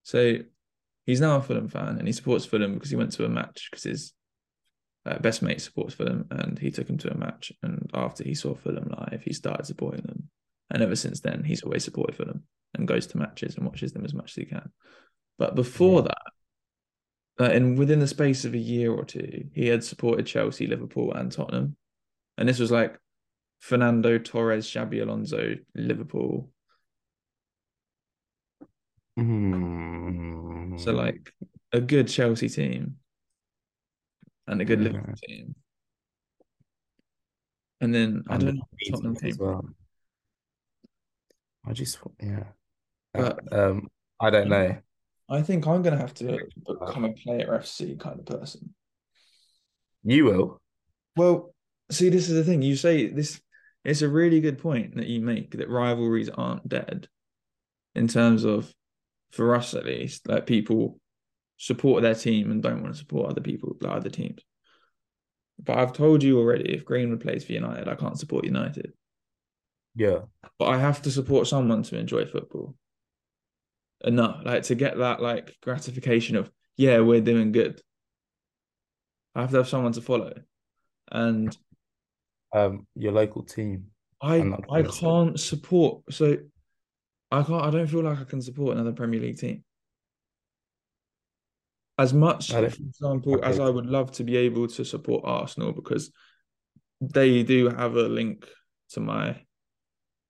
Speaker 1: so he's now a Fulham fan and he supports Fulham because he went to a match because his uh, best mate supports Fulham and he took him to a match. And after he saw Fulham live, he started supporting them. And ever since then, he's always supported Fulham and goes to matches and watches them as much as he can. But before yeah. that, uh, and within the space of a year or two, he had supported Chelsea, Liverpool, and Tottenham. And this was like Fernando Torres, Xabi Alonso, Liverpool.
Speaker 2: Mm.
Speaker 1: So like a good Chelsea team and a good yeah. Liverpool team. And then I don't know Tottenham came. Well.
Speaker 2: I just yeah. But, um, I don't know.
Speaker 1: I think I'm gonna have to become a player FC kind of person.
Speaker 2: You will.
Speaker 1: Well, see, this is the thing. You say this. It's a really good point that you make that rivalries aren't dead. In terms of, for us at least, like people support their team and don't want to support other people, like other teams. But I've told you already, if Greenwood plays for United, I can't support United.
Speaker 2: Yeah.
Speaker 1: But I have to support someone to enjoy football. Enough, like to get that like gratification of, yeah, we're doing good. I have to have someone to follow. And
Speaker 2: um your local team.
Speaker 1: I I can't support so I can't I don't feel like I can support another Premier League team as much, for example, okay. as I would love to be able to support Arsenal because they do have a link to my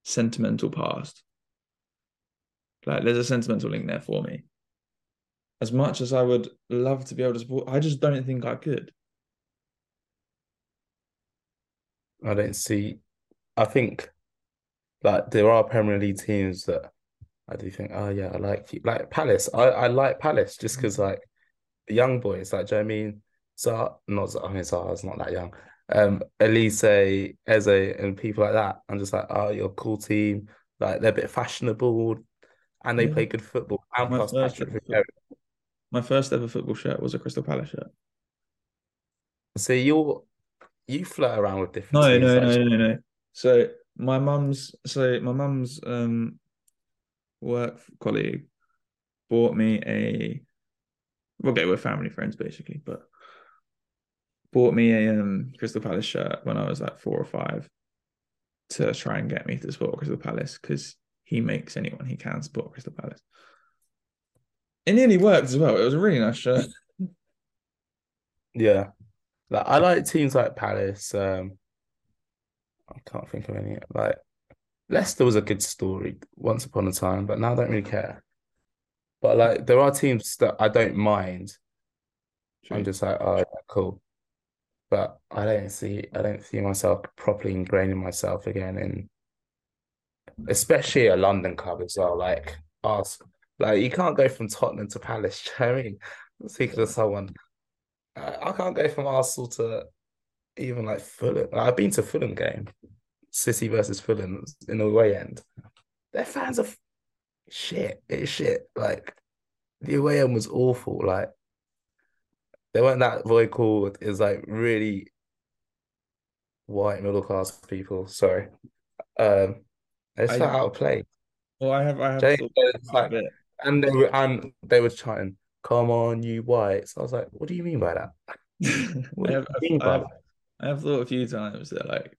Speaker 1: sentimental past. Like there's a sentimental link there for me. As much as I would love to be able to support, I just don't think I could.
Speaker 2: I don't see. I think like there are Premier League teams that I do think, oh yeah, I like you. Like Palace. I, I like Palace just because mm. like the young boys, like, do you know I mean? So not I mean Zaha's not that young. Um, Olise, Eze, and people like that. I'm just like, oh, you're a cool team. Like they're a bit fashionable and they yeah. play good football. And my plus Patrick
Speaker 1: My first ever football shirt was a Crystal Palace shirt.
Speaker 2: So you're you flirt around with different
Speaker 1: no, no, no, no, no, no. So my mum's so my mum's um work colleague bought me a okay, we're family friends basically, but bought me a um, Crystal Palace shirt when I was like four or five to try and get me to support Crystal Palace because he makes anyone he can support Crystal Palace. It nearly worked as well. It was a really nice shirt.
Speaker 2: Yeah. Like I like teams like Palace. Um I can't think of any like Leicester was a good story once upon a time, but now I don't really care. But like there are teams that I don't mind. True. I'm just like, oh yeah, cool. But I don't see I don't see myself properly ingraining myself again in especially a London club as well. Like us like you can't go from Tottenham to Palace, you know I mean? Speaking of someone, I, I can't go from Arsenal to even like Fulham. Like, I've been to Fulham game, City versus Fulham in the away end. Their fans are shit. It's shit. Like the away end was awful. Like they weren't that vocal. It's like really white middle class people. Sorry. Um it's I, out of play.
Speaker 1: Well I have I have James,
Speaker 2: like, and they were and they were chanting, "Come on, you whites." I was like, "What do you mean by that?"
Speaker 1: I have, I, have, I have thought a few times that like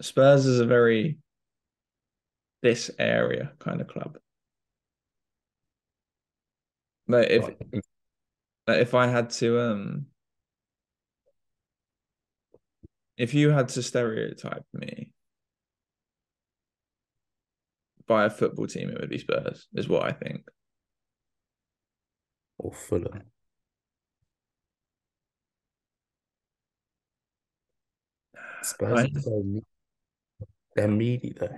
Speaker 1: Spurs is a very this area kind of club. But if if I had to um if you had to stereotype me by a football team, it would be Spurs, is what I think.
Speaker 2: Or Fulham. Spurs I, they're meaty though.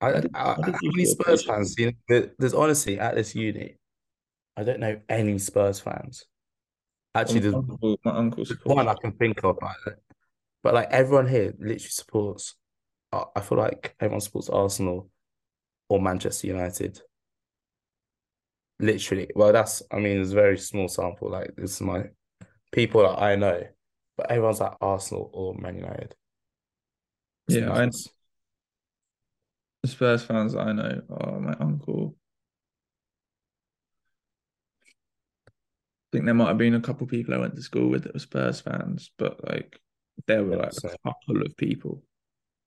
Speaker 2: I, I, I, how many Spurs fans? You know, there's honestly at this uni, I don't know any Spurs fans. Actually, there's
Speaker 1: uncle, my
Speaker 2: one I can think of, but like everyone here literally supports. Uh, I feel like everyone supports Arsenal or Manchester United. Literally, well, that's I mean, it's a very small sample. Like this is my people that I know, but everyone's like Arsenal or Man United.
Speaker 1: It's yeah, I, the Spurs fans I know are my uncle. I think there might have been a couple of people I went to school with that were Spurs fans, but like there were like a couple of people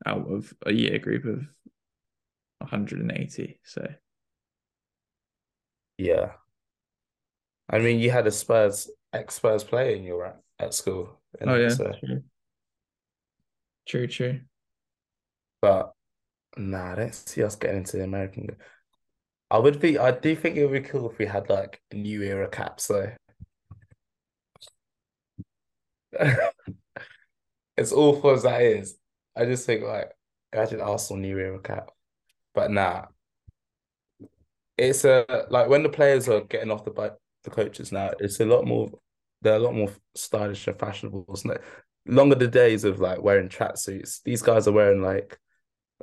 Speaker 1: out of a year group of 180. So
Speaker 2: yeah, I mean, you had a Spurs ex Spurs player in your at, at school.
Speaker 1: Oh yeah, so. true. True, true.
Speaker 2: But nah, don't see us getting into the American. I would be. I do think it would be cool if we had like new era caps though. as awful as that is, I just think like imagine Arsenal new era cap. But nah. It's a like when the players are getting off the bike the coaches now, it's a lot more they're a lot more stylish and fashionable. Isn't it? Longer the days of like wearing tracksuits. These guys are wearing like,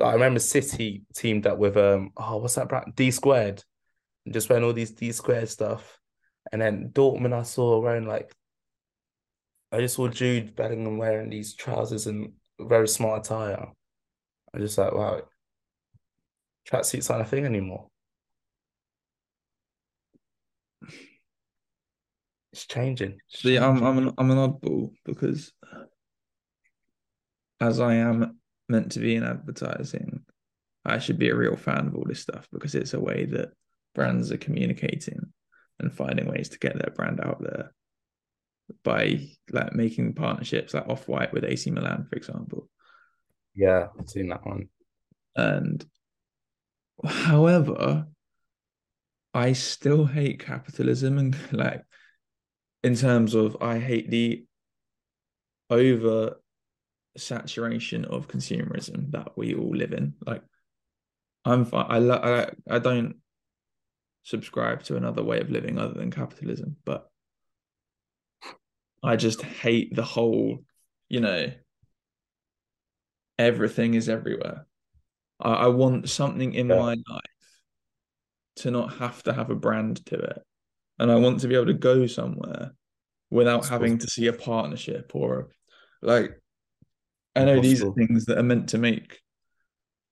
Speaker 2: I remember City teamed up with um oh what's that brand D squared, and just wearing all these D squared stuff, and then Dortmund I saw wearing like, I just saw Jude Bellingham wearing these trousers and very smart attire. I just like wow, tracksuits aren't a thing anymore. It's changing. It's
Speaker 1: See, changing. I'm I'm an I'm an oddball because as I am meant to be in advertising, I should be a real fan of all this stuff because it's a way that brands are communicating and finding ways to get their brand out there by like making partnerships like off white with AC Milan, for example.
Speaker 2: Yeah, I've seen that one.
Speaker 1: And however, I still hate capitalism and like in terms of I hate the over saturation of consumerism that we all live in. Like, I'm fine. I, I I don't subscribe to another way of living other than capitalism, but I just hate the whole, you know, everything is everywhere. I, I want something in yeah. my life to not have to have a brand to it and I want to be able to go somewhere without That's having to see a partnership or like I know these are things that are meant to make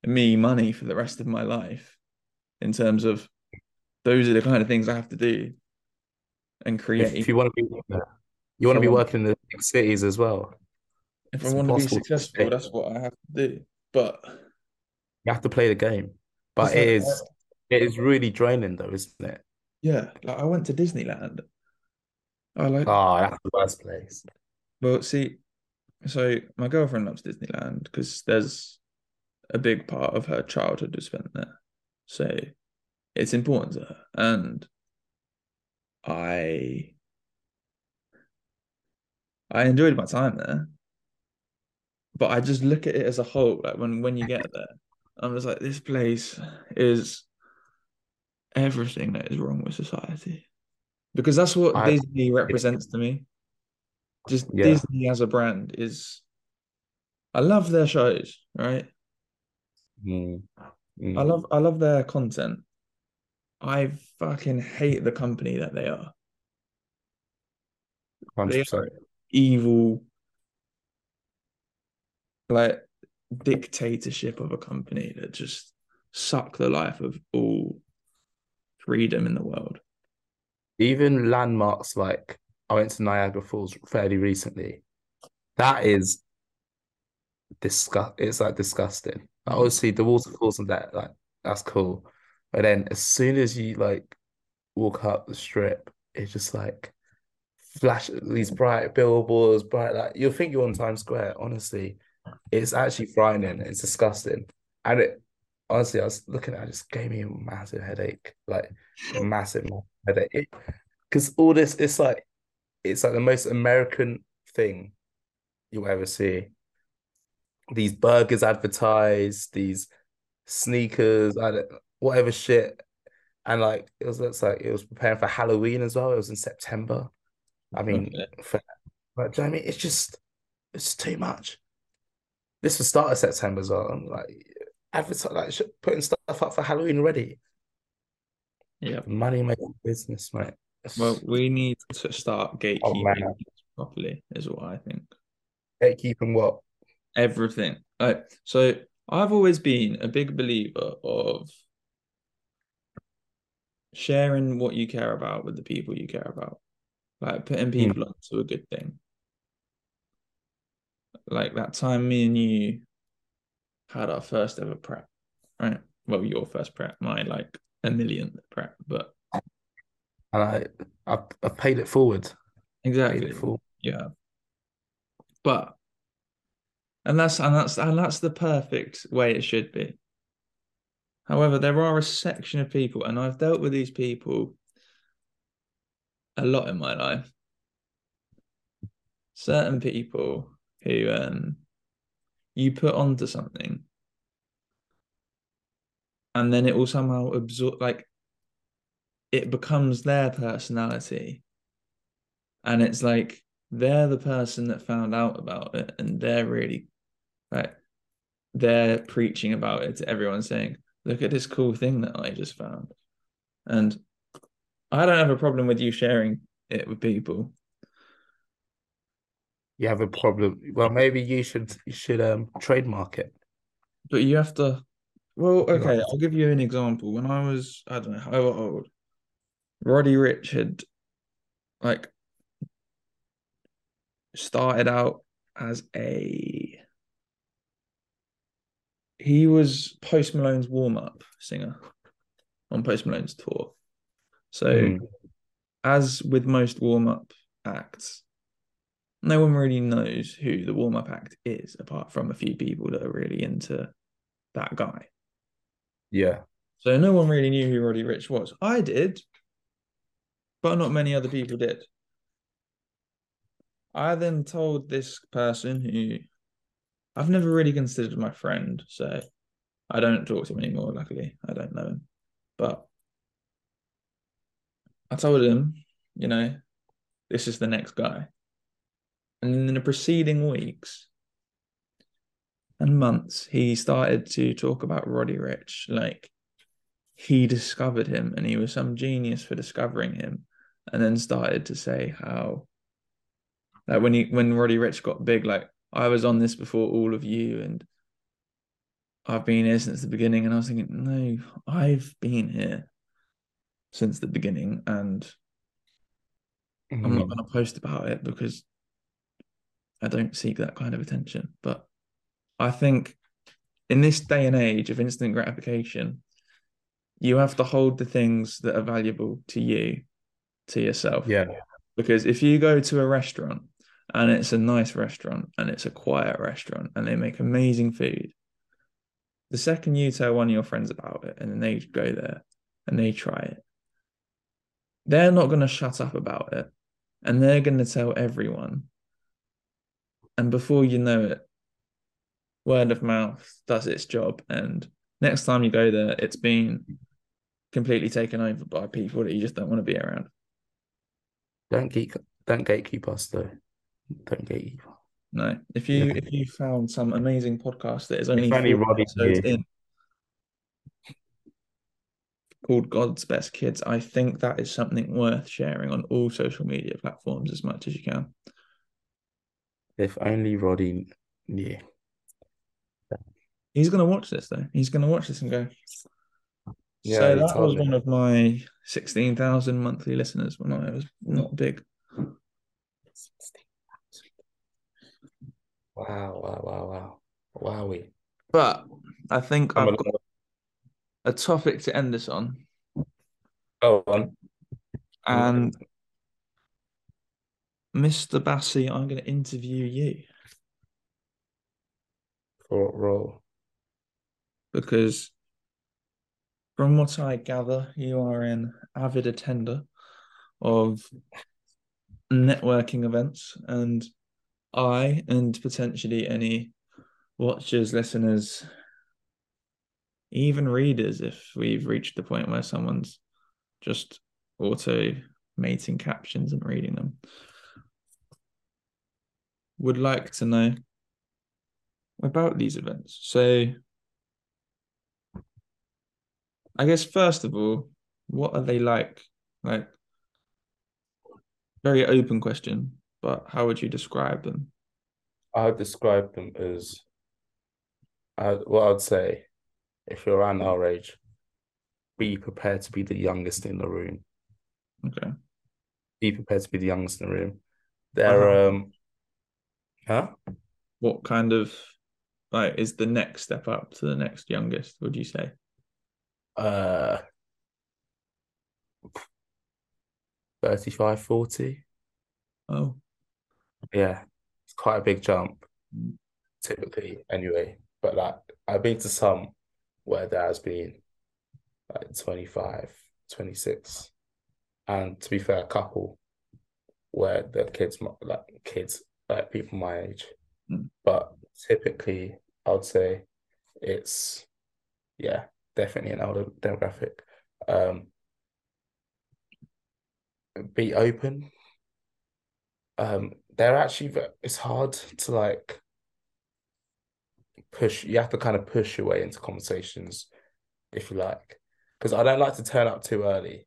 Speaker 1: me money for the rest of my life in terms of those are the kind of things I have to do and create.
Speaker 2: If you want to be you want to be working in the big cities as well.
Speaker 1: If it's I want to be successful, to that's what I have to do. But
Speaker 2: you have to play the game. But it is it is really draining though, isn't it?
Speaker 1: Yeah, like I went to Disneyland. I like.
Speaker 2: Oh, that's the worst place.
Speaker 1: Well, see, so my girlfriend loves Disneyland because there's a big part of her childhood was spent there, so it's important to her, and I I enjoyed my time there, but I just look at it as a whole. Like when when you get there, I'm just like, this place is everything that is wrong with society because that's what I, Disney represents to me. Just yeah. Disney as a brand is. I love their shows, right?
Speaker 2: Mm.
Speaker 1: Mm. I love I love their content. I fucking hate the company that they are. 100%. They are evil like dictatorship of a company that just suck the life of all freedom in the world.
Speaker 2: Even landmarks like I went to Niagara Falls fairly recently. That is disgust. It's like disgusting. Like, obviously, the waterfalls and that like that's cool, but then as soon as you like walk up the strip, it's just like flash these bright billboards, bright like you'll think you're on Times Square. Honestly, it's actually frightening. It's disgusting, and it honestly, I was looking at it, just gave me a massive headache, like a massive headache. Because all this, it's like, it's like the most American thing you'll ever see. These burgers advertised, these sneakers, whatever shit, and like it was. It's like it was preparing for Halloween as well. It was in September. I mean, for, but do you know I mean? It's just, it's too much. This was start of September as well. I'm like, advertise like putting stuff up for Halloween already.
Speaker 1: Yeah,
Speaker 2: money making business, mate.
Speaker 1: Well, we need to start oh, gatekeeping oh, properly, is what I think.
Speaker 2: Gatekeeping what?
Speaker 1: Everything. Right. So I've always been a big believer of sharing what you care about with the people you care about, like putting people mm. onto a good thing. Like that time me and you had our first ever prep, right? Well, your first prep, my like a millionth prep, but
Speaker 2: and I I, I paid it forward.
Speaker 1: Exactly. It forward. Yeah. But and that's and that's and that's the perfect way it should be. However, there are a section of people, and I've dealt with these people a lot in my life. Certain people who um you put onto something and then it will somehow absorb like it becomes their personality and it's like they're the person that found out about it and they're really like they're preaching about it to everyone saying look at this cool thing that i just found and i don't have a problem with you sharing it with people
Speaker 2: you have a problem. Well, maybe you should you should um trademark it.
Speaker 1: But you have to. Well, okay, I'll give you an example. When I was, I don't know how old, Roddy Ricch had like started out as a he was Post Malone's warm up singer on Post Malone's tour. So, mm. as with most warm up acts, no one really knows who the warm up act is, apart from a few people that are really into that guy.
Speaker 2: Yeah.
Speaker 1: So no one really knew who Roddy Ricch was. I did, but not many other people did. I then told this person who I've never really considered my friend, so I don't talk to him anymore, luckily. I don't know him. But I told him, you know, this is the next guy. And in the preceding weeks and months, he started to talk about Roddy Ricch. Like he discovered him and he was some genius for discovering him. And then started to say how like when he when Roddy Ricch got big, like I was on this before all of you and I've been here since the beginning. And I was thinking, no, I've been here since the beginning and mm-hmm. I'm not mm-hmm. going to post about it because I don't seek that kind of attention. But I think in this day and age of instant gratification, you have to hold the things that are valuable to you, to yourself.
Speaker 2: Yeah.
Speaker 1: Because if you go to a restaurant and it's a nice restaurant and it's a quiet restaurant and they make amazing food, the second you tell one of your friends about it and then they go there and they try it, they're not going to shut up about it and they're going to tell everyone and before you know it, word of mouth does its job. And next time you go there, it's been completely taken over by people that you just don't want to be around.
Speaker 2: Don't geek, don't gatekeep us though. Don't gatekeep.
Speaker 1: No, if you yeah. if you found some amazing podcast that is only, only episodes in, called God's Best Kids, I think that is something worth sharing on all social media platforms as much as you can.
Speaker 2: If only Roddy knew.
Speaker 1: He's gonna watch this though. He's gonna watch this and go. Yeah, so that was me. one of my sixteen thousand monthly listeners. No, it was not big.
Speaker 2: Wow! Wow! Wow! Wow! Wowie!
Speaker 1: But I think I'm I've got a topic to end this on.
Speaker 2: Go on.
Speaker 1: And Mr. Bassi, I'm going to interview you.
Speaker 2: For what role?
Speaker 1: Because from what I gather, you are an avid attender of networking events, and I and potentially any watchers, listeners, even readers, if we've reached the point where someone's just automating captions and reading them, would like to know about these events. So, I guess first of all, what are they like? Like, very open question, but how would you describe them?
Speaker 2: I describe them as, I, what I'd say, if you're around our age, be prepared to be the youngest in the room.
Speaker 1: Okay.
Speaker 2: Be prepared to be the youngest in the room. There, uh-huh. um, huh?
Speaker 1: What kind of like is the next step up to the next youngest? Would you say?
Speaker 2: Uh, 35, 40.
Speaker 1: Oh,
Speaker 2: yeah, it's quite a big jump, typically. Anyway, but like I've been to some where there has been like 25, 26. And to be fair, a couple where the kids, like kids, like people my age. Mm. But typically, I would say it's, yeah, definitely an older demographic. Um, be open. Um, they're actually, it's hard to like push, you have to kind of push your way into conversations if you like. Because I don't like to turn up too early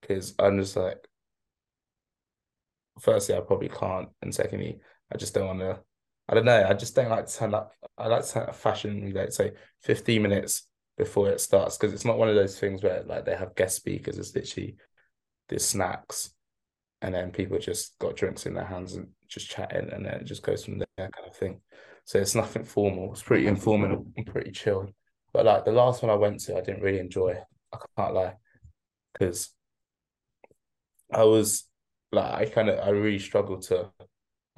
Speaker 2: because I'm just like, firstly, I probably can't. And secondly, I just don't want to, I don't know, I just don't like to turn up. I like to turn up fashion like say 15 minutes before it starts because it's not one of those things where like they have guest speakers, it's literally there's snacks and then people just got drinks in their hands and just chatting and then it just goes from there kind of thing. So it's nothing formal. It's pretty informal and pretty chilled. But like the last one I went to, I didn't really enjoy. I can't lie, because I was like, I kind of, I really struggled to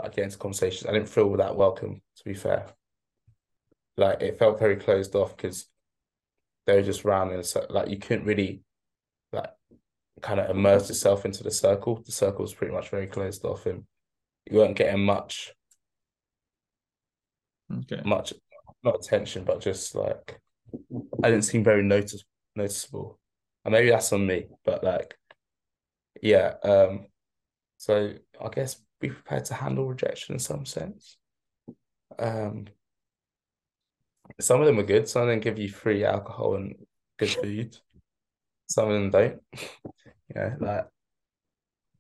Speaker 2: like get into conversations. I didn't feel that welcome, to be fair. Like it felt very closed off because they were just round and so like you couldn't really like kind of immerse yourself into the circle. The circle was pretty much very closed off, and you weren't getting much,
Speaker 1: okay.
Speaker 2: much not attention, but just like I didn't seem very notice noticeable. And maybe that's on me, but like, yeah. Um, so I guess be prepared to handle rejection in some sense. Um, some of them are good. Some of them give you free alcohol and good food. Some of them don't. yeah, like,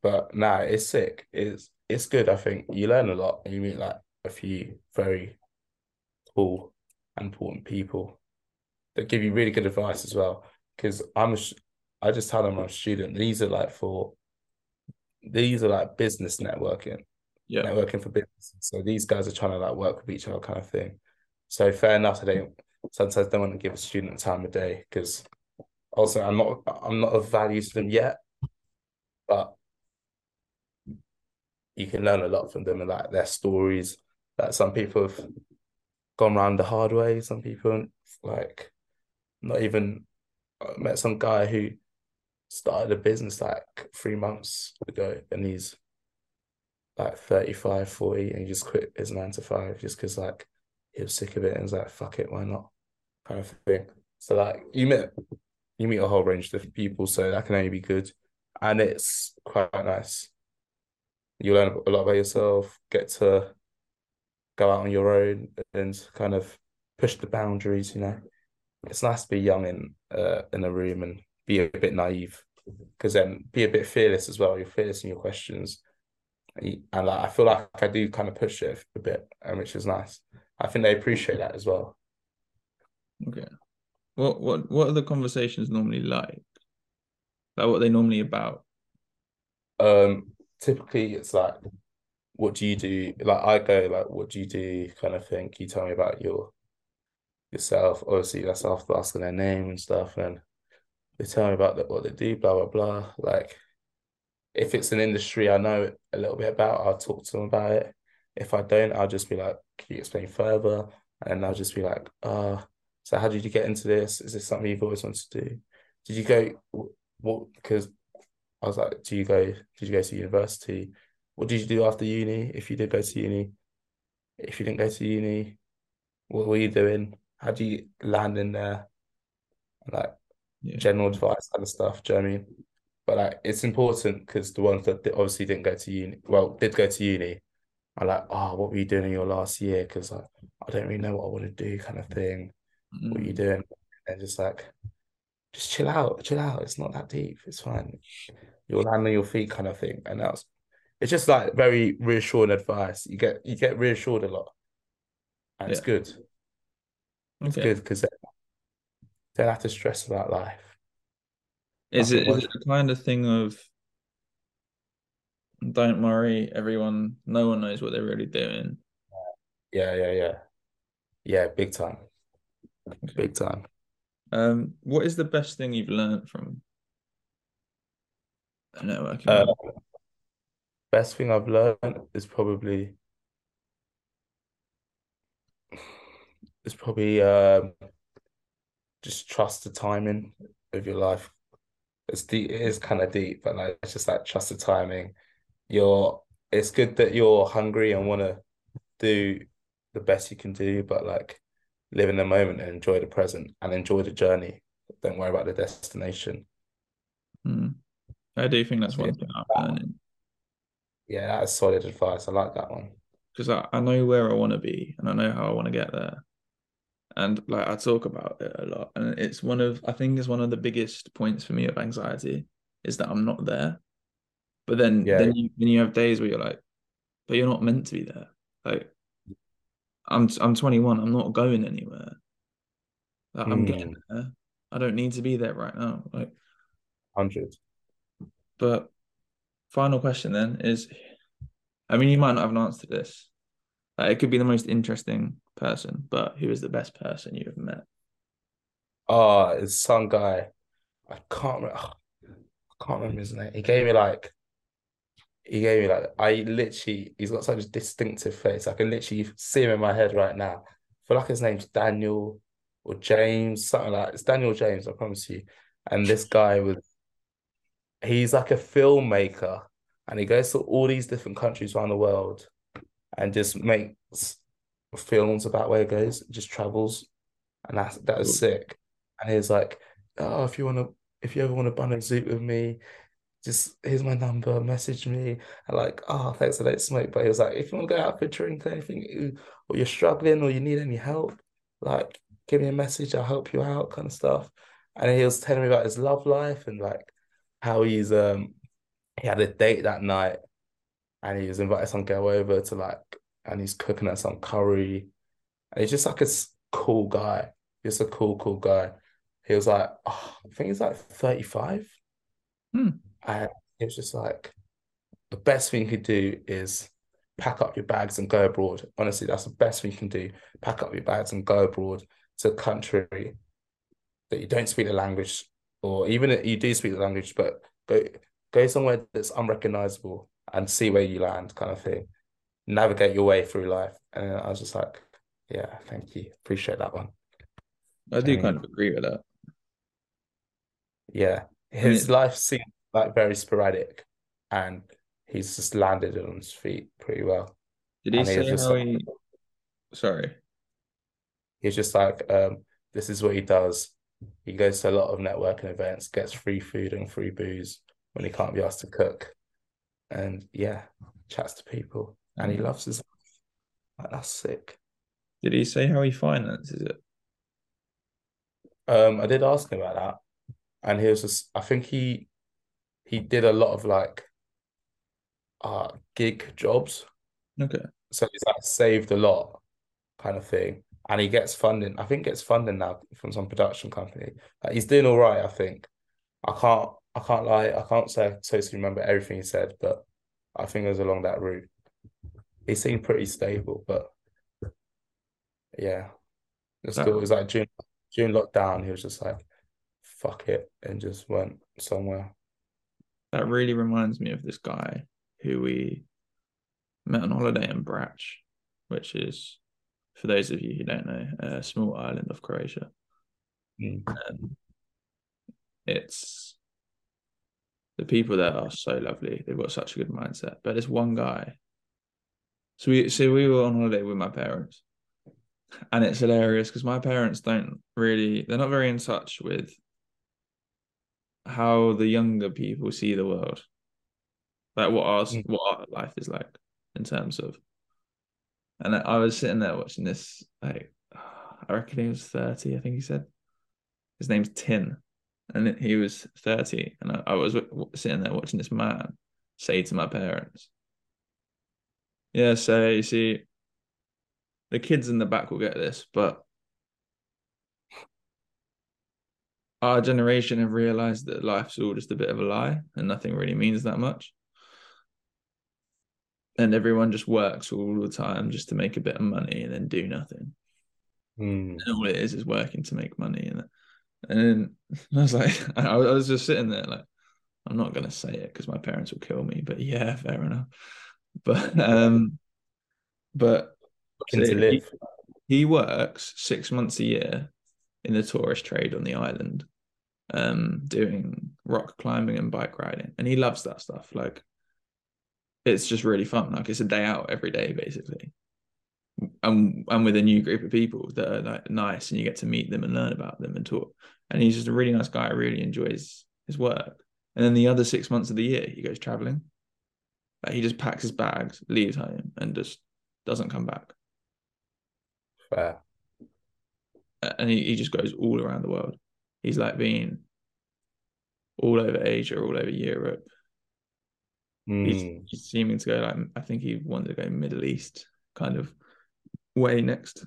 Speaker 2: but nah, it's sick. It's it's good. I think you learn a lot, and you meet like a few very cool, important people that give you really good advice as well. Because I'm, a, I just tell them I'm a student. These are like for, these are like business networking,
Speaker 1: yeah,
Speaker 2: networking for business. So these guys are trying to like work with each other, kind of thing. So fair enough. I don't sometimes don't want to give a student time of day because also I'm not I'm not of value to them yet, but you can learn a lot from them and like their stories. That some people have gone around the hard way. Some people like not even I met some guy who started a business like three months ago and he's like 35, 40 and he just quit his nine to five just because like he was sick of it and was like, fuck it, why not? Kind of thing. So like you meet you meet a whole range of different people, so that can only be good. And it's quite nice. You learn a lot about yourself, get to go out on your own and kind of push the boundaries, you know it's nice to be young in uh, in a room and be a bit naive because then be a bit fearless as well. You're fearless in your questions, and like I feel like I do kind of push it a bit, and which is nice. I think they appreciate that as well.
Speaker 1: Okay. What what what are the conversations normally like? Like what are they normally about?
Speaker 2: Um typically it's like what do you do? Like I go like what do you do kind of thing. You tell me about your yourself? Obviously that's after asking their name and stuff and they tell me about the, what they do, blah blah blah. Like if it's an industry I know a little bit about, I'll talk to them about it. If I don't, I'll just be like, can you explain further? And I'll just be like, uh, so how did you get into this? Is this something you've always wanted to do? Did you go what because I was like, do you go did you go to university? What did you do after uni? If you did go to uni, if you didn't go to uni, what were you doing? How do you land in there? Like yeah. general advice kind of stuff. Do you know I mean? But like it's important because the ones that obviously didn't go to uni, well, did go to uni, are like, oh, what were you doing in your last year? Because I, I don't really know what I want to do, kind of thing. Mm. What are you mm. doing? And just like, just chill out, chill out. It's not that deep. It's fine. You'll land on your feet, kind of thing. And that's it's just like very reassuring advice. You get you get reassured a lot, and yeah. it's good. It's okay. good because they don't have to stress about life.
Speaker 1: Is it is it the kind of thing of don't worry, everyone, no one knows what they're really doing.
Speaker 2: Yeah, yeah, yeah, yeah. Big time, big time.
Speaker 1: Um, what is the best thing you've learned from networking? Uh,
Speaker 2: best thing I've learned is probably it's probably um, just trust the timing of your life. It's deep. It is kind of deep, but like it's just like trust the timing. You're. It's good that you're hungry and want to do the best you can do, but like live in the moment and enjoy the present and enjoy the journey. Don't worry about the destination.
Speaker 1: Hmm. I do think that's one thing I'm learning.
Speaker 2: Yeah, that's solid advice. I like that one.
Speaker 1: Because I, I know where I want to be and I know how I want to get there and like I talk about it a lot, and it's one of I think it's one of the biggest points for me of anxiety is that I'm not there. But then yeah. then you then you have days where you're like, but you're not meant to be there. Like I'm I'm 21. I'm not going anywhere. Like, mm. I'm getting hmm. there. I don't need to be there right now. Like
Speaker 2: hundred.
Speaker 1: But final question then is, I mean, you might not have an answer to this. Like, it could be the most interesting person, but who is the best person you have met?
Speaker 2: Oh, it's some guy. I can't remember. I can't remember his name. He gave me like, he gave me like, I literally, he's got such a distinctive face. I can literally see him in my head right now. I feel like his name's Daniel or James, something like it's Daniel James, I promise you. And this guy was, he's like a filmmaker and he goes to all these different countries around the world and just makes films about where he goes, just travels, and that's that is sick. And he's like, "Oh, if you want to, if you ever want to bun a zoot with me, just here's my number, message me." And like, "Oh, thanks, for don't smoke," but he was like, "If you want to go out for a drink or anything, or you're struggling or you need any help, like, give me a message, I'll help you out," kind of stuff. And he was telling me about his love life and like how he's um he had a date that night and he was invited some girl over to like and he's cooking at some curry. And he's just like a cool guy. Just a cool, cool guy. He was like, oh, I think he's like 35.
Speaker 1: Hmm.
Speaker 2: And he was just like, the best thing you could do is pack up your bags and go abroad. Honestly, that's the best thing you can do. Pack up your bags and go abroad to a country that you don't speak the language, or even if you do speak the language, but go go somewhere that's unrecognizable and see where you land, kind of thing navigate your way through life. And I was just like, yeah, thank you. Appreciate that one.
Speaker 1: I do kind of agree with that.
Speaker 2: Yeah. His mean, life seemed like very sporadic and he's just landed on his feet pretty well.
Speaker 1: Did he and say he how like, he sorry.
Speaker 2: He's just like, um, this is what he does. He goes to a lot of networking events, gets free food and free booze when he can't be asked to cook. And yeah, chats to people and he loves his life. Like, that's sick.
Speaker 1: Did he say how he finances it?
Speaker 2: Um, I did ask him about that, and he was just. I think he he did a lot of like. uh gig jobs.
Speaker 1: Okay.
Speaker 2: So he's like saved a lot, kind of thing. And he gets funding. I think gets funding now from some production company. Like he's doing all right, I think. I can't I can't lie, I can't say I totally remember everything he said, but I think it was along that route. He seemed pretty stable, but yeah. It's still it was like June June lockdown, he was just like, fuck it, and just went somewhere.
Speaker 1: That really reminds me of this guy who we met on holiday in Brač, which is, for those of you who don't know, a small island of Croatia.
Speaker 2: Mm.
Speaker 1: Um, it's the people there are so lovely. They've got such a good mindset. But there's one guy. So we so we were on holiday with my parents, and it's hilarious because my parents don't really they're not very in touch with how the younger people see the world like what our mm. what our life is like in terms of and I was sitting there watching this like I reckon he was 30 I think he said his name's Tin and he was 30 and I, I was sitting there watching this man say to my parents yeah so you see the kids in the back will get this, but our generation have realized that life's all just a bit of a lie and nothing really means that much. And everyone just works all the time just to make a bit of money and then do nothing.
Speaker 2: Mm.
Speaker 1: And all it is is working to make money. And and I was like, I was just sitting there like, I'm not gonna say it because my parents will kill me. But yeah, fair enough. But um, but. He, he, works six months a year in the tourist trade on the island, um, doing rock climbing and bike riding, and he loves that stuff. Like, it's just really fun. Like, it's a day out every day, basically. And and with a new group of people that are like nice, and you get to meet them and learn about them and talk. And he's just a really nice guy. Really enjoys his work. And then the other six months of the year, he goes traveling. Like he just packs his bags, leaves home, and just doesn't come back.
Speaker 2: Fair.
Speaker 1: And he, he just goes all around the world. He's like being all over Asia, all over Europe.
Speaker 2: Mm.
Speaker 1: He's, he's, seeming to go like I think he wanted to go Middle East kind of way next.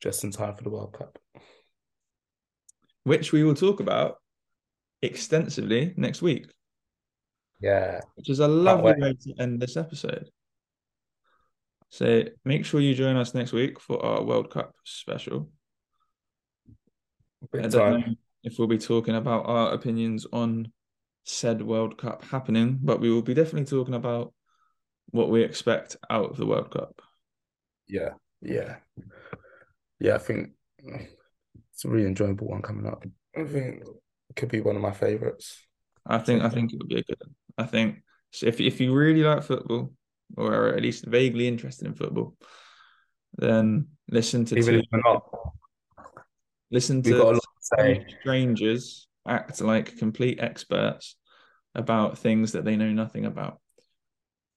Speaker 2: Just in time for the World Cup.
Speaker 1: Which we will talk about extensively next week.
Speaker 2: Yeah.
Speaker 1: Which is a lovely way to end this episode. So make sure you join us next week for our World Cup special.
Speaker 2: Big I don't know
Speaker 1: if we'll be talking about our opinions on said World Cup happening, but we will be definitely talking about what we expect out of the World Cup.
Speaker 2: Yeah, yeah, yeah. I think it's a really enjoyable one coming up. I think it could be one of my favorites.
Speaker 1: I think I think it would be a good. One. I think if if you really like football, or are at least vaguely interested in football, then listen to
Speaker 2: even
Speaker 1: two, not. Listen to strangers act like complete experts about things that they know nothing about.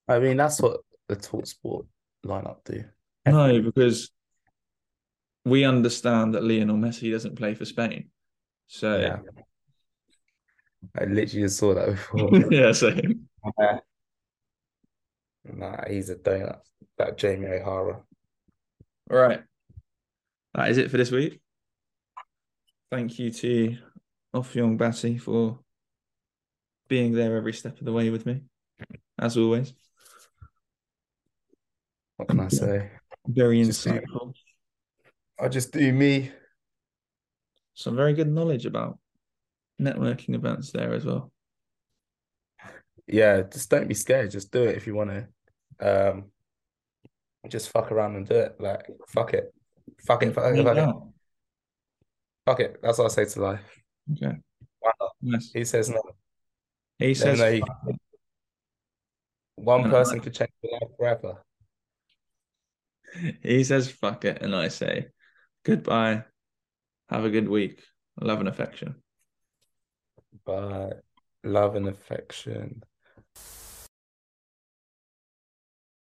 Speaker 2: I mean, that's what the talkSPORT lineup do.
Speaker 1: No, because we understand that Lionel Messi doesn't play for Spain. So
Speaker 2: yeah. I literally just saw that before.
Speaker 1: yeah, same.
Speaker 2: Nah, he's a donut. That Jamie O'Hara.
Speaker 1: All right. That is it for this week. Thank you to Young Batty for being there every step of the way with me, as always.
Speaker 2: What can I say?
Speaker 1: Very just insightful.
Speaker 2: I just do me.
Speaker 1: Some very good knowledge about networking events there as well
Speaker 2: yeah, just don't be scared. Just do it if you want to. Um, just fuck around and do it. Like fuck it, fuck it, fuck it, fuck it. Fuck it. That's what I say to life.
Speaker 1: Okay.
Speaker 2: Nice. He says no.
Speaker 1: He says no,
Speaker 2: one person could change your life forever.
Speaker 1: He says fuck it, and I say goodbye. Have a good week. Love and affection.
Speaker 2: Bye. Love and affection.